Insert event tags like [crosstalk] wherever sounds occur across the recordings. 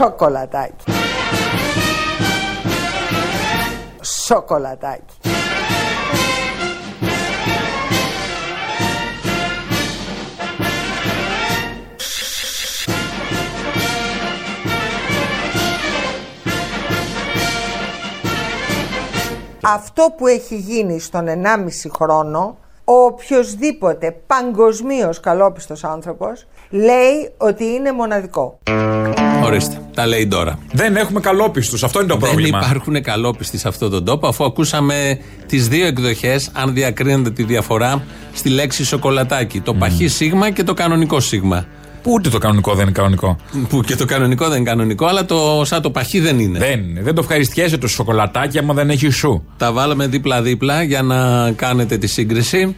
Σοκολατάκι. Σοκολατάκι. Αυτό που έχει γίνει στον 1,5 χρόνο, ο οποιοδήποτε παγκοσμίως καλόπιστος άνθρωπος λέει ότι είναι μοναδικό. Ορίστε, τα λέει τώρα. Δεν έχουμε καλόπιστους. Αυτό είναι το πρόβλημα. Δεν υπάρχουν καλόπιστοι σε αυτόν τον τόπο, αφού ακούσαμε τις δύο εκδοχές, αν διακρίνετε τη διαφορά, στη λέξη σοκολατάκι. Το παχύ σίγμα και το κανονικό σίγμα. Που ούτε το κανονικό δεν είναι κανονικό. Που και το κανονικό δεν είναι κανονικό, αλλά το σαν το παχύ δεν είναι. Δεν είναι. Δεν το ευχαριστιέσαι το σοκολατάκι άμα δεν έχει σου. Τα βάλαμε δίπλα-δίπλα για να κάνετε τη σύγκριση.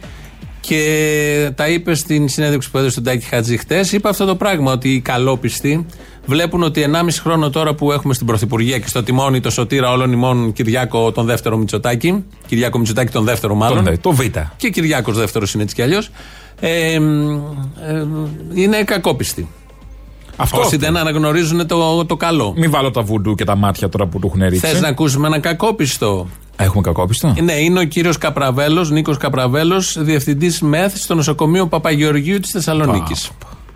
Και τα είπε στην συνέντευξη που έδωσε τον Τάκη Χατζη χτες. Είπε αυτό το πράγμα, ότι οι καλόπιστοι βλέπουν ότι 1,5 χρόνο τώρα που έχουμε στην Πρωθυπουργία και στο τιμόνι το σωτήρα όλων ημών Κυριάκο τον δεύτερο Μητσοτάκη. Κυριάκο Μητσοτάκη τον δεύτερο μάλλον. Τον, το Β. Και Κυριάκος δεύτερος είναι έτσι κι αλλιώς. Ε, ε, είναι κακόπιστοι. Αυτό. Όσοι δεν αναγνωρίζουν το, το καλό. Μην βάλω τα βουντού και τα μάτια τώρα που του έχουν ρίξει. Θες να ακούσουμε ένα κακόπιστο; Έχουμε κακόπιστο. Ναι, είναι ο κύριος Καπραβέλος, Νίκος Καπραβέλος, διευθυντής ΜΕΘ στο νοσοκομείο Παπαγεωργίου της Θεσσαλονίκης.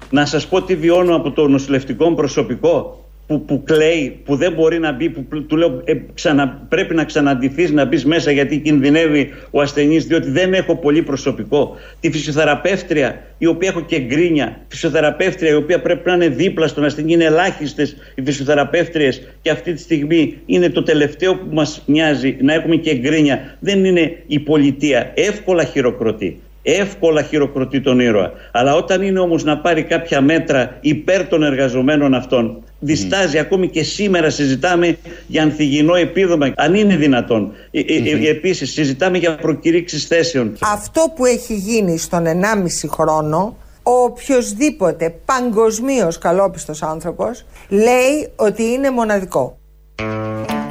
Να σας πω τι βιώνω από το νοσηλευτικό προσωπικό που, που κλαίει, που δεν μπορεί να μπει, που του λέω ε, ξανα, πρέπει να ξαναντηθείς να μπεις μέσα γιατί κινδυνεύει ο ασθενής διότι δεν έχω πολύ προσωπικό. Τη φυσιοθεραπεύτρια η οποία έχω και γκρίνια, φυσιοθεραπεύτρια η οποία πρέπει να είναι δίπλα στον ασθενή, είναι ελάχιστες οι φυσιοθεραπεύτριες και αυτή τη στιγμή είναι το τελευταίο που μας νοιάζει να έχουμε και γκρίνια. Δεν είναι η πολιτεία, εύκολα χειροκροτεί εύκολα χειροκροτεί τον ήρωα. Αλλά όταν είναι όμως να πάρει κάποια μέτρα υπέρ των εργαζομένων αυτών, διστάζει. Ακόμη και σήμερα συζητάμε για ανθυγινό επίδομα, αν είναι δυνατόν. Ε, ε, ε, επίσης, συζητάμε για προκηρύξεις θέσεων. Αυτό που έχει γίνει στον 1,5 χρόνο, ο οποιοδήποτε παγκοσμίως καλόπιστος άνθρωπος λέει ότι είναι μοναδικό.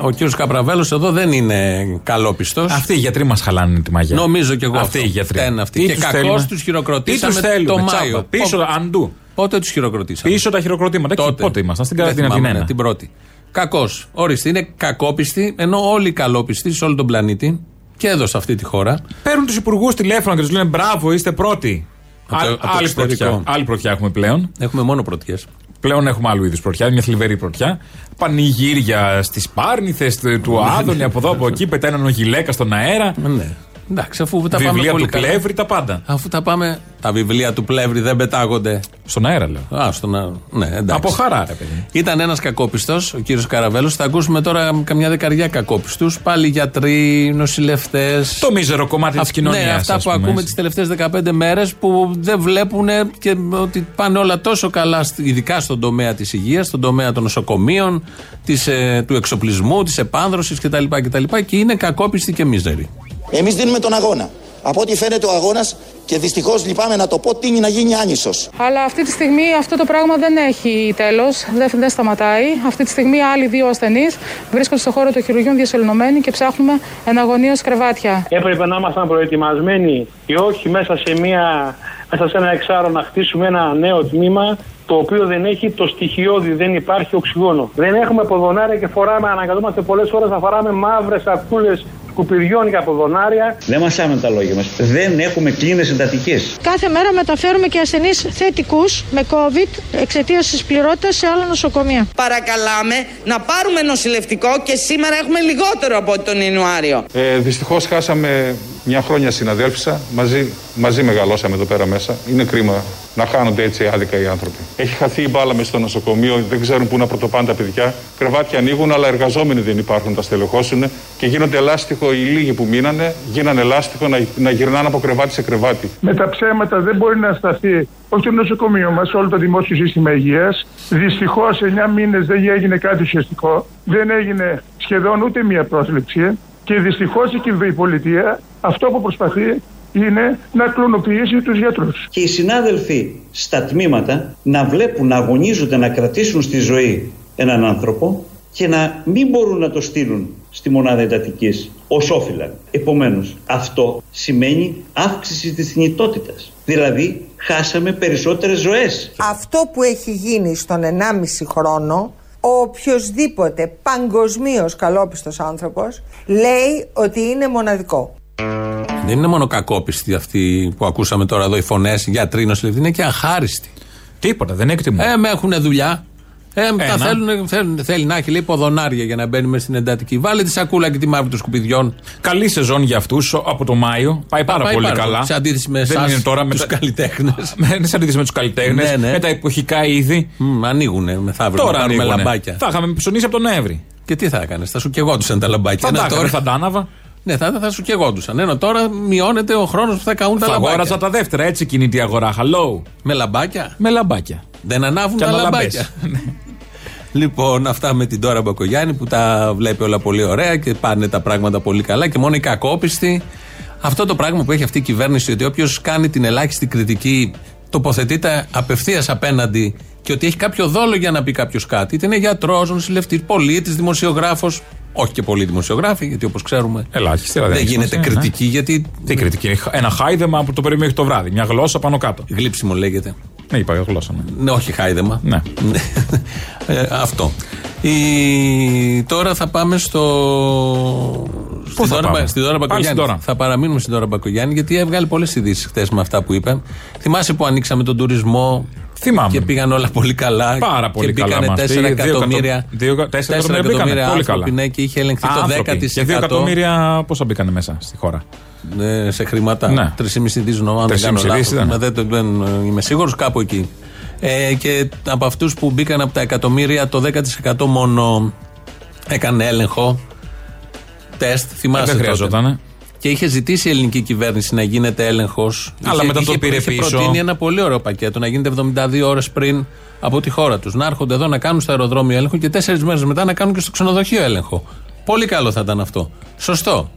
Ο κύριος Καπραβέλος εδώ δεν είναι καλόπιστος. Αυτοί οι γιατροί μας χαλάνε τη μαγιά. Νομίζω κι εγώ. Αυτοί οι γιατροί. Φταίνουν αυτοί. Και κακώς τους χειροκροτήσαμε το Μάιο. Πίσω, αντού. Πότε τους χειροκροτήσαμε; Πίσω τα χειροκροτήματα. Τότε. Και πότε ήμασταν στην Δεν θυμάμαι, Καρδίνα ναι, την πρώτη. Κακό. Ορίστε, είναι κακόπιστοι, ενώ όλοι οι καλόπιστοι σε όλο τον πλανήτη και εδώ σε αυτή τη χώρα. Παίρνουν τους υπουργούς τηλέφωνα και τους λένε μπράβο, είστε πρώτοι. Από το- Άλλη- από το άλλη, εξωτερικό. πρωτιά. άλλη πρωτιά έχουμε πλέον. Έχουμε μόνο πρωτιές. Πλέον έχουμε άλλου είδους πρωτιά, μια θλιβερή πρωτιά. Πανηγύρια στις πάρνηθες του Άδωνη, από εδώ από εκεί, πετάει έναν ογιλέκα στον αέρα. Ναι. Εντάξει, αφού τα πάμε Βιβλία πολύ του καλά. Πλεύρη, τα πάντα. Αφού τα πάμε. Τα βιβλία του Πλεύρη δεν πετάγονται. Στον αέρα λέω. Α, στον α- Ναι, εντάξει. Από χαρά, ρε παιδί. Ήταν ένας κακόπιστος, ο κύριος Καραβέλος. Θα ακούσουμε τώρα καμιά δεκαριά κακόπιστους. Πάλι γιατροί, νοσηλευτές. Το μίζερο κομμάτι της κοινωνία. Ναι, αυτά που ακούμε τις τελευταίες 15 μέρες που δεν βλέπουν και ότι πάνε όλα τόσο καλά, σ- ειδικά στον τομέα της υγείας, στον τομέα των νοσοκομείων, της, ε, του εξοπλισμού, της επάνδρωσης κτλ, κτλ. Και είναι κακόπιστοι και μίζεροι. Εμείς δίνουμε τον αγώνα. Από ό,τι φαίνεται ο αγώνας και δυστυχώς λυπάμαι να το πω, τίνει να γίνει άνισος. Αλλά αυτή τη στιγμή αυτό το πράγμα δεν έχει τέλος, δεν, δεν σταματάει. Αυτή τη στιγμή άλλοι δύο ασθενείς βρίσκονται στο χώρο των χειρουργείων διασωληνωμένοι και ψάχνουμε εναγωνίω κρεβάτια. Έπρεπε να ήμασταν προετοιμασμένοι και όχι μέσα σε, μια, μέσα σε ένα εξάρο να χτίσουμε ένα νέο τμήμα το οποίο δεν έχει το στοιχειώδη, δεν υπάρχει οξυγόνο. Δεν έχουμε ποδονάρια και φοράμε, αναγκαζόμαστε πολλές φορέ να φοράμε μαύρες σακούλε σκουπιδιών για ποδονάρια. Δεν μας άμενε τα λόγια μας. Δεν έχουμε κλίνες εντατικές. Κάθε μέρα μεταφέρουμε και ασθενείς θετικούς με COVID εξαιτίας της πληρότητας σε άλλα νοσοκομεία. Παρακαλάμε να πάρουμε νοσηλευτικό και σήμερα έχουμε λιγότερο από τον Ιανουάριο. Ε, Δυστυχώς χάσαμε μια χρόνια συναδέλφισσα. Μαζί, μαζί μεγαλώσαμε εδώ πέρα μέσα. Είναι κρίμα να χάνονται έτσι άδικα οι άνθρωποι. Έχει χαθεί η μπάλα μες στο νοσοκομείο, δεν ξέρουν πού να πρωτοπάνε τα παιδιά. Κρεβάτια ανοίγουν, αλλά εργαζόμενοι δεν υπάρχουν να τα στελεχώσουν και γίνονται λάστιχο οι λίγοι που μείνανε, γίνανε λάστιχο να, να γυρνάνε από κρεβάτι σε κρεβάτι. Με τα ψέματα δεν μπορεί να σταθεί όχι το νοσοκομείο μας, όλο το δημόσιο σύστημα υγείας. Δυστυχώς, 9 μήνες δεν έγινε κάτι ουσιαστικό. Δεν έγινε σχεδόν ούτε μία πρόσληψη. Και δυστυχώς η πολιτεία αυτό που προσπαθεί είναι να κλωνοποιήσει τους γιατρούς. Και οι συνάδελφοι στα τμήματα να βλέπουν, να αγωνίζονται, να κρατήσουν στη ζωή έναν άνθρωπο και να μην μπορούν να το στείλουν στη μονάδα εντατικής ως όφυλαν. Επομένως, αυτό σημαίνει αύξηση της θνητότητας. Δηλαδή, χάσαμε περισσότερες ζωές. Αυτό που έχει γίνει στον 1,5 χρόνο, ο Ο οποιοδήποτε παγκοσμίως καλόπιστος άνθρωπος λέει ότι είναι μοναδικό. Δεν είναι μόνο κακόπιστοι αυτοί που ακούσαμε τώρα εδώ οι φωνέ γιατροί, νοσηλευτοί, είναι και αχάριστοι. Τίποτα, δεν εκτιμώ. Ε, με έχουν δουλειά. Ε, τα Ένα. θέλουν, θέλουν, θέλει να έχει λέει ποδονάρια για να μπαίνει μες στην εντατική. Βάλε τη σακούλα και τη μαύρη των σκουπιδιών. Καλή σεζόν για αυτούς από το Μάιο. Πάει πάρα Πάει πολύ πάρα καλά. πολύ. Σε αντίθεση με Δεν εσάς, είναι τώρα με τους τα- καλλιτέχνες. Με- [laughs] Είναι σε αντίθεση με τους καλλιτέχνες. Ναι, ναι. Με τα εποχικά είδη. Μ, ανοίγουνε μεθαύριο Τώρα να πάρουμε ανοίγουνε. λαμπάκια. Θα είχαμε ψωνίσει από τον Νοέμβρη. Και τι θα έκανες, θα σου κεγόντουσαν τα λαμπάκια. Θα τα Ενώ έκανα, θα τα άναβα. Ναι, θα, θα σου κεγόντουσαν. Ενώ τώρα μειώνεται ο χρόνος που θα καούν τα Θα λαμπάκια. αγόραζα τα δεύτερα. Έτσι κινείται η αγορά. Hello. Με λαμπάκια. Με λαμπάκια. Δεν ανάβουν Και τα αναλαμπές. λαμπάκια. λοιπόν, αυτά με την Τώρα Μπακογιάννη που τα βλέπει όλα πολύ ωραία και πάνε τα πράγματα πολύ καλά και μόνο οι κακόπιστοι. Αυτό το πράγμα που έχει αυτή η κυβέρνηση, ότι όποιος κάνει την ελάχιστη κριτική τοποθετείται απευθείας απέναντι και ότι έχει κάποιο δόλο για να πει κάποιος κάτι, είτε είναι γιατρός, νοσηλευτής, πολίτης, δημοσιογράφος. Όχι και πολλοί δημοσιογράφοι, γιατί όπως ξέρουμε Ελάχιστη, δεν δεν έχει γίνεται σημασία, κριτική, γιατί. Τι κριτική. είναι, Ένα χάιδεμα που το περιμένει το βράδυ. Μια γλώσσα πάνω κάτω. Γλύψιμο λέγεται. Ναι, είπα γλώσσα. Ναι. Ναι, όχι χάιδεμα. Ναι. [laughs] Ε, αυτό. Η... Τώρα θα πάμε στο. Στην θα Δώρα, πάμε; Μπα- στη Δώρα Πάλι Μπακογιάννη. στην Δώρα. Θα παραμείνουμε στην Δώρα Μπακογιάννη γιατί έβγαλε πολλές ειδήσεις χθες με αυτά που είπε. Θυμάσαι που ανοίξαμε τον τουρισμό; Θυμάμαι. Και πήγαν όλα πολύ καλά. Πάρα πολύ και καλά. μπήκανε με αυτή. 4 Δύο εκατομμύρια. εκατο- δύο εκα- τέσσερα τέσσερα εκατομμύρια μπήκανε. Πολύ άνθρωποι, καλά. ναι, και είχε ελεγχθεί το Άνθρωποι. 10%. Και δύο εκατομμύρια πόσα μπήκανε μέσα στη χώρα; ε, σε χρήματα. Ναι. 3,5 δι νομίζω. αν δεν 3,5 κάνω δις λάθος. ήταν. Δεν, δεν, δεν είμαι σίγουρος κάπου εκεί. Ε, και από αυτούς που μπήκαν από τα εκατομμύρια, το 10% μόνο έκανε έλεγχο. Τεστ, θυμάσαι. δεν τότε. χρειαζόταν. Και είχε ζητήσει η ελληνική κυβέρνηση να γίνεται έλεγχος. Αλλά μετά το πήρε είχε πίσω. προτείνει ένα πολύ ωραίο πακέτο να γίνεται 72 ώρες πριν από τη χώρα τους. Να έρχονται εδώ να κάνουν στο αεροδρόμιο έλεγχο και τέσσερις μέρες μετά να κάνουν και στο ξενοδοχείο έλεγχο. Πολύ καλό θα ήταν αυτό. Σωστό.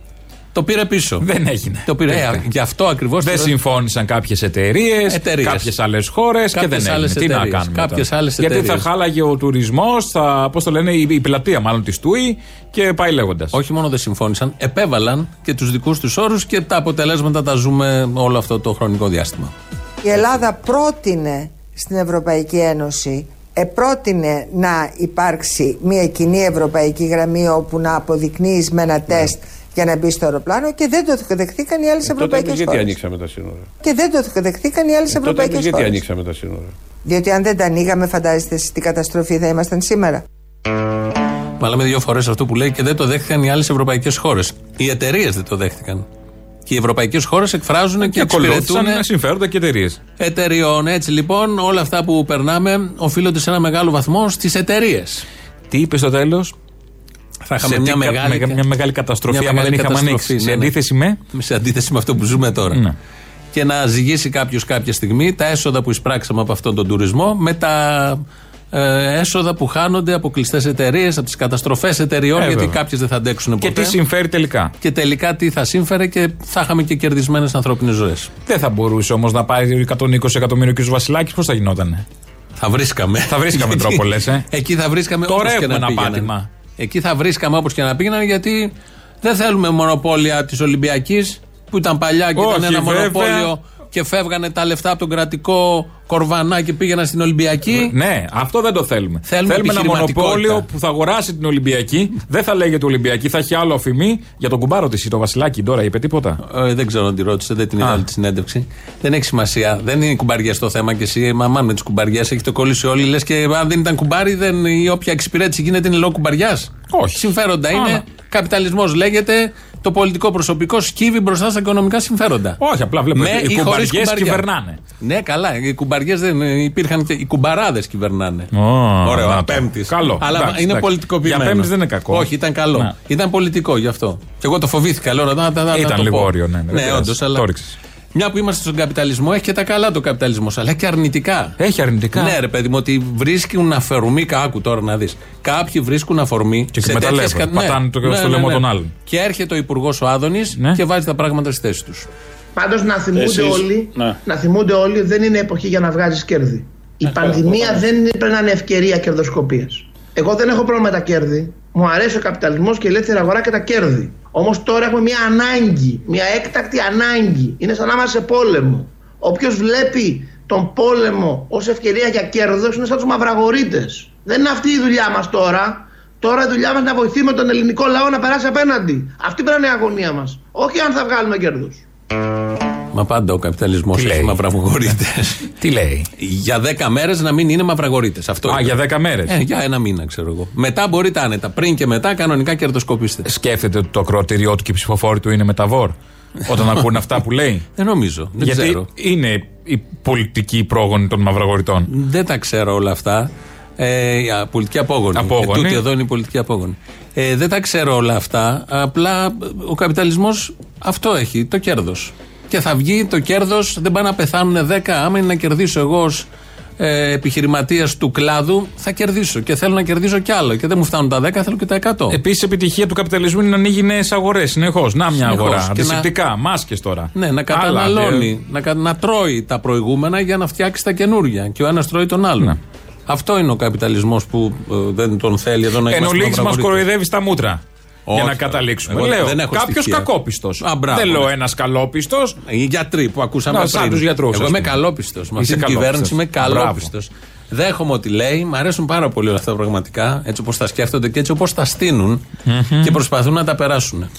Το πήρε πίσω. Δεν έγινε. Το πήρε. Δεν Ε, φταίει. γι' αυτό ακριβώς. Δεν συμφώνησαν κάποιες εταιρείες, Εταιρείες. κάποιες άλλες χώρες και Κάποιες δεν έγινε. άλλες Τι να εταιρείες. κάνουμε. Κάποιες τώρα. άλλες Γιατί θα εταιρείες. χάλαγε ο τουρισμός, πώς το λένε, η, η πλατεία μάλλον της Τούι και πάει λέγοντας. Όχι μόνο δεν συμφώνησαν, επέβαλαν και τους δικούς τους όρους και τα αποτελέσματα τα ζούμε όλο αυτό το χρονικό διάστημα. Η Ελλάδα πρότεινε στην Ευρωπαϊκή Ένωση επρότεινε να υπάρξει μια κοινή ευρωπαϊκή γραμμή όπου να αποδεικνύεις με ένα τεστ για να μπει στο αεροπλάνο και δεν το δεχτήκαν οι άλλες Τότε ευρωπαϊκές εμείς γιατί χώρες. ανοίξαμε τα σύνορα; Και δεν το δεχτήκαν οι άλλες Τότε ευρωπαϊκές εμείς γιατί χώρες. ανοίξαμε τα σύνορα; Διότι αν δεν τα ανοίγαμε, φαντάζεστε εσείς τι καταστροφή θα ήμασταν σήμερα. Βάλαμε δύο φορές αυτό που λέει και δεν το δέχτηκαν οι άλλες ευρωπαϊκές χώρες. Οι εταιρείες δεν το δέχτηκαν. Και οι ευρωπαϊκές χώρες εκφράζουν και, Και ακολούθησαν εξυπηρετούν συμφέροντα και εταιρείες. εταιριών. Έτσι λοιπόν, όλα αυτά που περνάμε οφείλονται σε ένα μεγάλο βαθμό στις εταιρείες. Τι είπες στο τέλος, Θα είχαμε σε μια τι κα- μεγάλη, με- μια μεγάλη καταστροφή μια άμα δεν μεγάλη είχαμε καταστροφή, ανοίξει. Σε ναι, ναι. αντίθεση με. σε αντίθεση με αυτό που ζούμε τώρα. Ναι. Και να ζυγίσει κάποιος κάποια στιγμή τα έσοδα που εισπράξαμε από αυτόν τον τουρισμό με τα ε, έσοδα που χάνονται από κλειστές εταιρείες, από τις καταστροφές εταιρεών, Ε, γιατί βέβαια. κάποιες δεν θα αντέξουν Και ποτέ. τι συμφέρει τελικά. Και τελικά τι θα σύμφερε και θα είχαμε και κερδισμένες ανθρώπινες ζωές. Δεν θα μπορούσε όμως να πάρει 120 εκατομμύριο ο κ. Βασιλάκης, πώς θα γινότανε; Θα βρίσκαμε. Θα βρίσκαμε [laughs] Γιατί τρόπο, λες, ε; Εκεί θα βρίσκαμε Τώρα όπως και έχουμε να ένα πήγαιναν. πάτημα. Εκεί θα βρίσκαμε όπως και να πήγαιναν γιατί δεν θέλουμε μονοπόλια της Ολυμπιακής που ήταν παλιά και ήταν Όχι, ένα βέβαια. μονοπόλιο και φεύγανε τα λεφτά από τον κρατικό κορβανά και πήγαιναν στην Ολυμπιακή. Ναι, αυτό δεν το θέλουμε. Θέλουμε ένα επιχειρηματικότητα. μονοπόλιο που θα αγοράσει την Ολυμπιακή. δεν θα λέγεται Ολυμπιακή, θα έχει άλλο αφημί για τον κουμπάρο της, το Βασιλάκι. Τώρα είπε τίποτα. Ε, δεν ξέρω αν τη ρώτησε, δεν την Α. είδα όλη τη συνέντευξη. Δεν έχει σημασία. Δεν είναι οι κουμπαριές το θέμα και εσύ, μαμάν με τις κουμπαριές, έχει το κολλήσει όλοι. Λες και αν δεν ήταν κουμπάρι, δεν, η όποια εξυπηρέτηση γίνεται είναι λόγω κουμπαριάς. Όχι. Συμφέροντα Α, είναι. ναι. Καπιταλισμός λέγεται. Το πολιτικό προσωπικό σκύβει μπροστά στα οικονομικά συμφέροντα. Όχι, απλά βλέπουμε. Με Οι ή χωρίς κουμπαριές κουμπαριά. κυβερνάνε. Ναι, καλά. Οι κουμπαριές δεν υπήρχαν και. Οι κουμπαράδες κυβερνάνε. Ω, Ωραίο, να το. απέμπτης. Καλό. Αλλά Εντάξει, είναι εντάξει. πολιτικοποιημένο. Για πέμπτη δεν είναι κακό. Όχι, ήταν καλό. Ναι. Ήταν πολιτικό γι' αυτό. Και εγώ το φοβήθηκα. Λέω, να, να, να, να Ήταν το λίγο πω. όριο, ναι, ναι, δεν Ναι, πειράζει. όντως. Αλλά... Το ρίξες. Μια που είμαστε στον καπιταλισμό, έχει και τα καλά το καπιταλισμός, αλλά και αρνητικά. Έχει αρνητικά. Ναι, ρε παιδί μου, ότι βρίσκουν αφορμή, άκου τώρα να δεις. Κάποιοι βρίσκουν αφορμή. Και σε εκμεταλλεύονται. τέτοιες κα- Πατάνε το- στο λαιμό των άλλων. Και έρχεται ο υπουργός ο Άδωνης Ναι. και βάζει τα πράγματα στη θέση τους. Πάντως να θυμούνται Εσείς, όλοι, ναι. να θυμούνται όλοι ότι δεν είναι εποχή για να βγάζεις κέρδη. Η πανδημία δεν είναι, πρέπει να είναι ευκαιρία κερδοσκοπίας. Εγώ δεν έχω πρόβλημα με τα κέρδη. Μου αρέσει ο καπιταλισμός και η ελεύθερη αγορά και τα κέρδη. Όμως τώρα έχουμε μια ανάγκη, μια έκτακτη ανάγκη. Είναι σαν να είμαστε σε πόλεμο. Όποιος βλέπει τον πόλεμο ως ευκαιρία για κέρδος είναι σαν τους μαυραγωρίτε. Δεν είναι αυτή η δουλειά μας τώρα. Τώρα η δουλειά μας είναι να βοηθήσουμε τον ελληνικό λαό να περάσει απέναντι. Αυτή πρέπει να είναι η αγωνία μας. Όχι αν θα βγάλουμε κέρδος. Μα πάντα ο καπιταλισμός Τι έχει λέει; μαυραγωρίτε. [laughs] Τι λέει; για 10 μέρες να μην είναι μαυραγωρίτε. Αυτό Α, είναι. για 10 μέρες. Ε, για ένα μήνα, ξέρω εγώ. Μετά μπορείτε άνετα. Πριν και μετά, κανονικά κερδοσκοπήστε. Σκέφτεται ότι το ακροατήριό του και οι ψηφοφόροι του είναι μεταβόρ. Όταν [laughs] ακούνε αυτά που λέει; Δεν νομίζω. Δεν Γιατί ξέρω. είναι η πολιτική πρόγονη των μαυραγοριτών. Δεν τα ξέρω όλα αυτά. Ε, α, πολιτική απόγονη. Απόγονη. Ε, τούτη εδώ είναι η πολιτική απόγονη. Ε, δεν τα ξέρω όλα αυτά. Απλά ε, ο καπιταλισμός αυτό έχει, το κέρδος. Και θα βγει το κέρδος, δεν πάνε να πεθάνουν 10. Άμα είναι να κερδίσω εγώ ως ε, επιχειρηματίας του κλάδου, θα κερδίσω. Και θέλω να κερδίσω κι άλλο. Και δεν μου φτάνουν τα 10, θέλω και τα 100. Επίσης, επιτυχία του καπιταλισμού είναι να ανοίγει νέες αγορές συνεχώς. Να μια Συνεχώς. αγορά. Και να- Αντισηπτικά, μάσκες τώρα. Ναι, να Άλλα, καταναλώνει, να, κα- να τρώει τα προηγούμενα για να φτιάξει τα καινούργια. Και ο ένας τρώει τον άλλον. Ναι. Αυτό είναι ο καπιταλισμός που ε, δεν τον θέλει εδώ να Εν είμαστε ολίγης μας μαυραγορείτες. κοροϊδεύει στα μούτρα. Όχι, για να τώρα. καταλήξουμε. Εγώ λέω, δεν έχω κάποιος στοιχεία. κακόπιστος. Α, μπράβο, Δεν λέω ναι. ένας καλόπιστος. Οι γιατροί που ακούσαμε Να, πριν. σαν τους γιατρούς, Εγώ ας είμαι πούμε. καλόπιστος. Με αυτή Είσαι την καλόπιστος. κυβέρνηση είμαι Μπράβο. καλόπιστος. Δέχομαι ό,τι λέει. Μ' αρέσουν πάρα πολύ όλα αυτά πραγματικά. Έτσι όπως τα σκέφτονται και έτσι όπως τα στεινουν και προσπαθούν να τα περάσουν.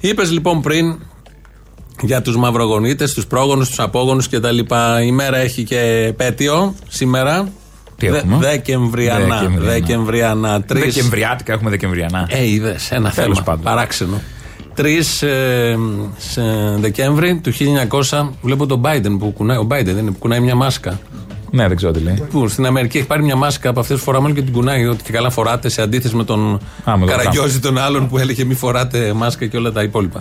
Είπες λοιπόν πριν για τους μαυρογονίτες, τους πρόγονους, τους απόγονους κτλ. Η μέρα έχει και επέτειο σήμερα. Τι έχουμε; Δεκεμβριανά. Δεκεμβριανά. Δεκεμβριανά. Τρεις- Δεκεμβριάτικα έχουμε Δεκεμβριανά. ε, είδες ένα Τέλος θέμα. πάντων. Παράξενο. 3 ε, σε Δεκέμβρη του 1900 βλέπω τον Biden που κουνάει. Ο Biden δεν είναι που κουνάει μια μάσκα. Ναι, δεν ξέρω τι λέει. Που στην Αμερική έχει πάρει μια μάσκα από αυτές που φοράμε όλοι και την κουνάει. Ότι και καλά φοράτε σε αντίθεση με τον Α, με τον Καραγκιόζη τον άλλον που έλεγε μη φοράτε μάσκα και όλα τα υπόλοιπα.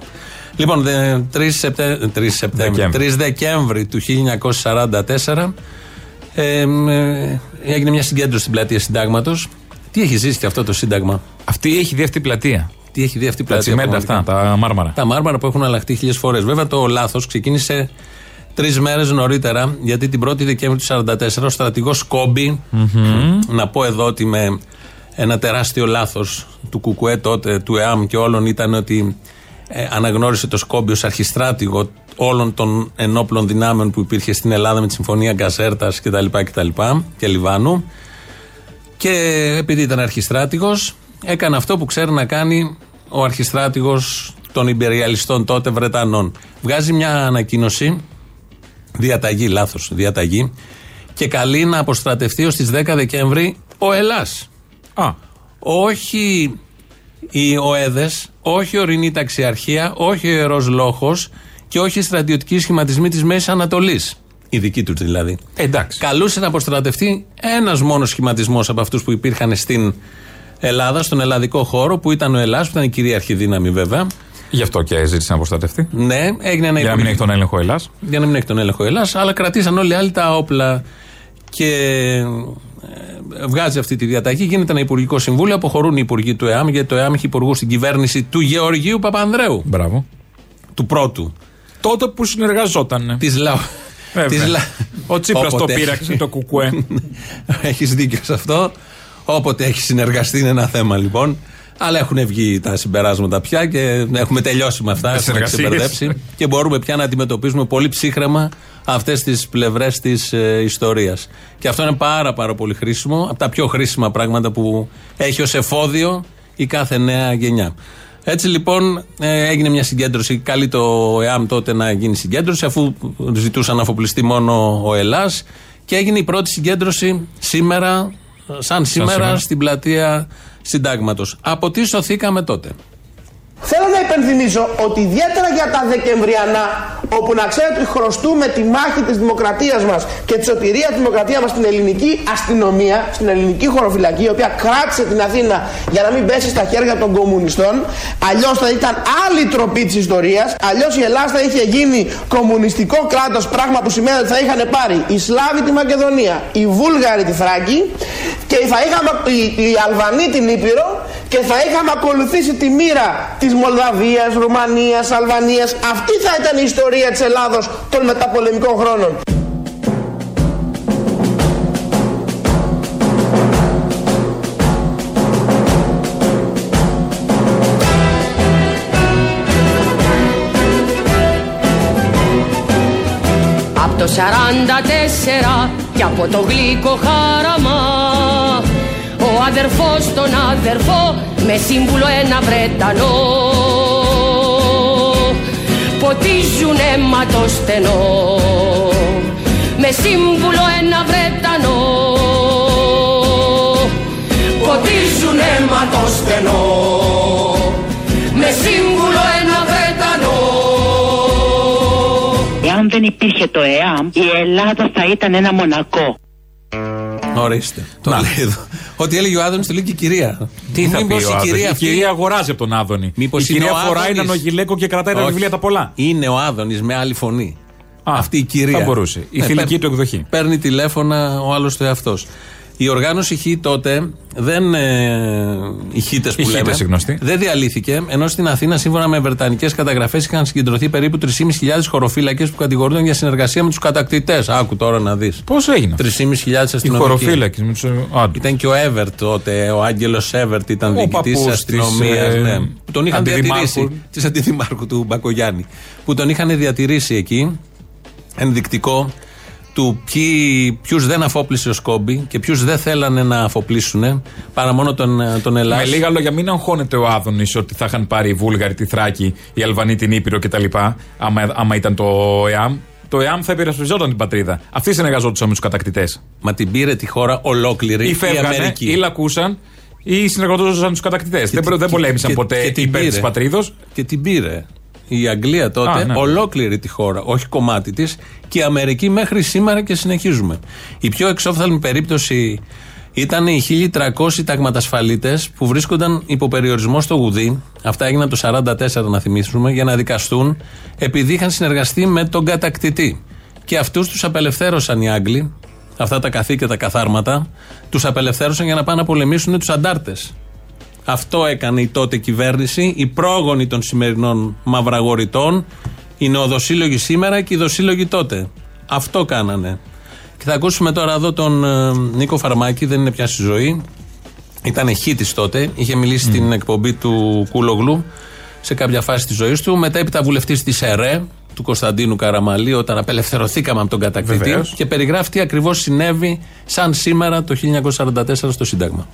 Λοιπόν, δε- 3, Σεπτε... 3 Σεπτέμβρη, 3 Δεκέμβρη. Δεκέμβρη του 1944 ε, μ, ε, έγινε μια συγκέντρωση στην πλατεία Συντάγματος. Τι έχει ζήσει και αυτό το Σύνταγμα; Αυτή έχει δει αυτή η πλατεία. Τι έχει δει αυτή η Τα πλατεία. τσιμέντα πραγματικά; αυτά, τα μάρμαρα. Τα μάρμαρα που έχουν αλλάχτεί χίλιες φορές. Βέβαια το λάθος ξεκίνησε τρεις μέρες νωρίτερα, γιατί την 1η Δεκέμβρη του 1944 ο στρατηγός Κόμπι, να πω εδώ ότι με ένα τεράστιο λάθος του Κουκουέ τότε, του ΕΑΜ και όλων ήταν ότι ε, αναγνώρισε το Σκόμπι ως αρχιστράτηγο όλων των ενόπλων δυνάμεων που υπήρχε στην Ελλάδα με τη Συμφωνία Γκαζέρτας κτλ. κτλ. και Λιβάνου. Και επειδή ήταν αρχιστράτηγος έκανε αυτό που ξέρει να κάνει ο αρχιστράτηγος των υπεριαλιστών τότε Βρετανών. Βγάζει μια ανακοίνωση, διαταγή, λάθος, διαταγή, και καλεί να αποστρατευτεί ως τις 10 Δεκέμβρη ο Ελλάς. Α, Όχι οι ΟΕΔες, όχι η ορεινή ταξιαρχία, όχι ο Ιερός Λόχος και όχι οι στρατιωτικοί σχηματισμοί της Μέσης Ανατολής. Οι δικοί τους δηλαδή. εντάξει. Καλούσε να αποστρατευτεί ένας μόνος σχηματισμός από αυτούς που υπήρχαν στην Ελλάδα, στον ελλαδικό χώρο, που ήταν ο Ελλάς, που ήταν η κυρίαρχη δύναμη βέβαια. Γι' αυτό και ζήτησε να προστατευτεί. Ναι, έγινε ένα Για να μην έχει τον έλεγχο Ελλάς. για να μην έχει τον έλεγχο Ελλάς, αλλά κρατήσαν όλοι οι άλλοι τα όπλα. Και ε, βγάζει αυτή τη διαταγή, γίνεται ένα υπουργικό συμβούλιο, αποχωρούν οι υπουργοί του ΕΑΜ, γιατί το ΕΑΜ έχει υπουργούς στην κυβέρνηση του Γεωργίου Παπανδρέου, Μπράβο. του πρώτου. Τότε που συνεργαζόταν. Της ΛΑΟ. Βέβαια. της Λα- Ο Τσίπρας το Όποτε- πείραξε το κουκουέ. Έχεις δίκιο σε αυτό. Όποτε έχει συνεργαστεί είναι ένα θέμα λοιπόν. Αλλά έχουν βγει τα συμπεράσματα πια και έχουμε τελειώσει με αυτά. Τις Έχουμε εργασίες. ξεμπερδέψει και μπορούμε πια να αντιμετωπίζουμε πολύ ψύχρεμα αυτές τις πλευρές της ε, ιστορίας. Και αυτό είναι πάρα πάρα πολύ χρήσιμο. Από τα πιο χρήσιμα πράγματα που έχει ως εφόδιο η κάθε νέα γενιά. Έτσι λοιπόν ε, έγινε μια συγκέντρωση. Καλεί το ΕΑΜ τότε να γίνει συγκέντρωση, αφού ζητούσαν να αφοπλιστεί μόνο ο Ελλάς Και έγινε η πρώτη συγκέντρωση σήμερα, σαν σήμερα, σήμερα. στην πλατεία Συντάγματος. Από τι σωθήκαμε τότε; Θέλω να υπενθυμίσω ότι ιδιαίτερα για τα Δεκεμβριανά, όπου να ξέρετε ότι χρωστούμε τη μάχη της δημοκρατίας μας και τη σωτηρία της δημοκρατίας μας στην ελληνική αστυνομία, στην ελληνική χωροφυλακή, η οποία κράτησε την Αθήνα για να μην πέσει στα χέρια των κομμουνιστών, αλλιώς θα ήταν άλλη τροπή της ιστορίας, αλλιώς η Ελλάδα θα είχε γίνει κομμουνιστικό κράτος, πράγμα που σημαίνει ότι θα είχαν πάρει οι Σλάβοι τη Μακεδονία, οι Βούλγαροι τη Θράκη και θα είχαμε οι, οι Αλβανοί την Ήπειρο και θα είχαμε ακολουθήσει τη μοίρα της Μολδαβίας, Ρουμανίας, Αλβανίας. Αυτή θα ήταν η ιστορία της Ελλάδος των μεταπολεμικών χρόνων. Απ' το 44 και από το γλυκό χάραμα Ο αδερφός τον αδερφό με σύμβουλο ένα Βρετανό. Ποτίζουν αίμα το στενό με σύμβουλο ένα Βρετανό. Ποτίζουν αίμα το στενό με σύμβουλο ένα Βρετανό. Εάν δεν υπήρχε το ΕΑΜ, η Ελλάδα θα ήταν ένα μονακό. Ορίστε. Το λέει εδώ. Ότι έλεγε ο Άδωνης, το λέει και η κυρία. Τι θα πει Μήπως ο η Άδωνης; κυρία Η αυτή- κυρία αγοράζει από τον Άδωνη. Μήπως η είναι κυρία ο φοράει Άδωνης; έναν ογιλέκο και κρατάει τα Όχι. βιβλία τα πολλά. Είναι ο Άδωνης με άλλη φωνή. Αυτή η κυρία. θα μπορούσε. Η θηλυκή παίρνει- του εκδοχή. Παίρνει τηλέφωνα ο άλλος του εαυτός. Η οργάνωση Χ τότε δεν. Ε, οι Χίτε που Οι λέμε. Χίτες, οι γνωστοί. Δεν διαλύθηκε, ενώ στην Αθήνα, σύμφωνα με βρετανικές καταγραφές, είχαν συγκεντρωθεί περίπου 3.500 χωροφύλακες που κατηγορούνταν για συνεργασία με τους κατακτητές. Άκου τώρα να δεις. Πώς έγινε. 3.500 Οι αστυνομικοί. χωροφύλακες με τους άντρε. Ήταν και ο Εύερτ τότε, ο Άγγελος Εύερτ ήταν Ο διοικητής της παππούς αστυνομίας. της, ε, ναι, που τον είχαν αντιδημάρχου. διατηρήσει. Της αντιδημάρχου του Μπακογιάννη. Που τον είχαν διατηρήσει εκεί. Ενδεικτικό του ποιους δεν αφόπλησε ο Σκόμπι και ποιους δεν θέλανε να αφοπλίσουν παρά μόνο τον, ε, τον Ελλάδα. Με λίγα λόγια, μην αγχώνεται ο Άδωνης ότι θα είχαν πάρει οι Βούλγαροι τη Θράκη, οι Αλβανοί την Ήπειρο κτλ. Άμα, άμα ήταν το ΕΑΜ. Το ΕΑΜ θα υπερασπιζόταν την πατρίδα. Αυτοί συνεργαζόντουσαν με τους κατακτητές. Μα την πήρε τη χώρα ολόκληρη Ή η φεύγανε, Αμερική. ή λακούσαν, ή συνεργαζόντουσαν με τους κατακτητές. Δεν, προ- δεν και- πολέμησαν και- ποτέ και την υπέρ πήρε. της πατρίδος. Και την πήρε. Η Αγγλία τότε, Α, ναι. ολόκληρη τη χώρα, όχι κομμάτι της, και η Αμερική μέχρι σήμερα και συνεχίζουμε. Η πιο εξόφθαλμη περίπτωση ήταν οι 1300 ταγματασφαλίτες που βρίσκονταν υπό περιορισμό στο Γουδί. Αυτά έγιναν το 1944, να θυμίσουμε, για να δικαστούν επειδή είχαν συνεργαστεί με τον κατακτητή. Και αυτούς τους απελευθέρωσαν οι Άγγλοι, αυτά τα καθήκια, τα καθάρματα, τους απελευθέρωσαν για να πάνε να πολεμήσουν τους αντάρτες. Αυτό έκανε η τότε κυβέρνηση, η πρόγονη των σημερινών μαυραγορητών, οι νεοδοσύλλογοι σήμερα και οι δοσύλλογοι τότε. Αυτό κάνανε. Και θα ακούσουμε τώρα εδώ τον ε, Νίκο Φαρμάκη, δεν είναι πια στη ζωή. Ήταν χήτη τότε, είχε μιλήσει στην εκπομπή του Κούλογλου σε κάποια φάση της ζωής του. Μετά έπειτα βουλευτής της ΕΡΕ, του Κωνσταντίνου Καραμαλή, όταν απελευθερωθήκαμε από τον κατακτητή. Βεβαίως. Και περιγράφει τι ακριβώς συνέβη σαν σήμερα το 1944 στο Σύνταγμα.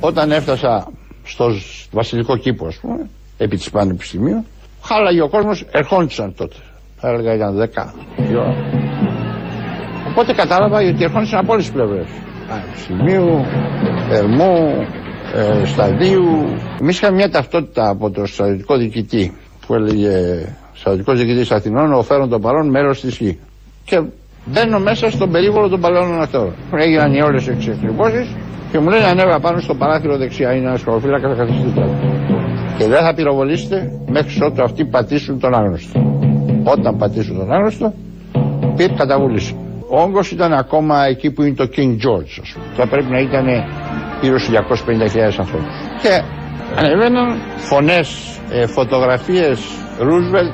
Όταν έφτασα στο σ- βασιλικό κήπο, ας πούμε, επί της Πανεπιστημίου, χάλαγε ο κόσμος, ερχόντουσαν τότε. Θα έλεγα ήταν 10 η ώρα. Οπότε κατάλαβα ότι ερχόντουσαν από όλες τις πλευρές. Πανεπιστημίου, Ερμού, ε, Σταδίου. Εμείς είχαμε μια ταυτότητα από το στρατιωτικό διοικητή που έλεγε στρατιωτικός διοικητής Αθηνών, ο φέρον των παρών μέρος της γη. Και μπαίνω μέσα στον περίβολο των παλαιών αυτών. Έγιναν οι όλες οι εξεκριβώσεις και μου λένε ανέβα πάνω στο παράθυρο δεξιά. Είναι ένας χωροφύλακας, θα καθίσετε τώρα. Και δεν θα πυροβολήσετε μέχρι ότου αυτοί πατήσουν τον άγνωστο. Όταν πατήσουν τον άγνωστο, πήρε καταβούληση. Ο όγκος ήταν ακόμα εκεί που είναι το King George, ας πούμε. Θα πρέπει να ήταν γύρω στους 250.000 ανθρώπους. Και ανεβαίναν φωνές, ε, φωτογραφίες Ρούσβελτ,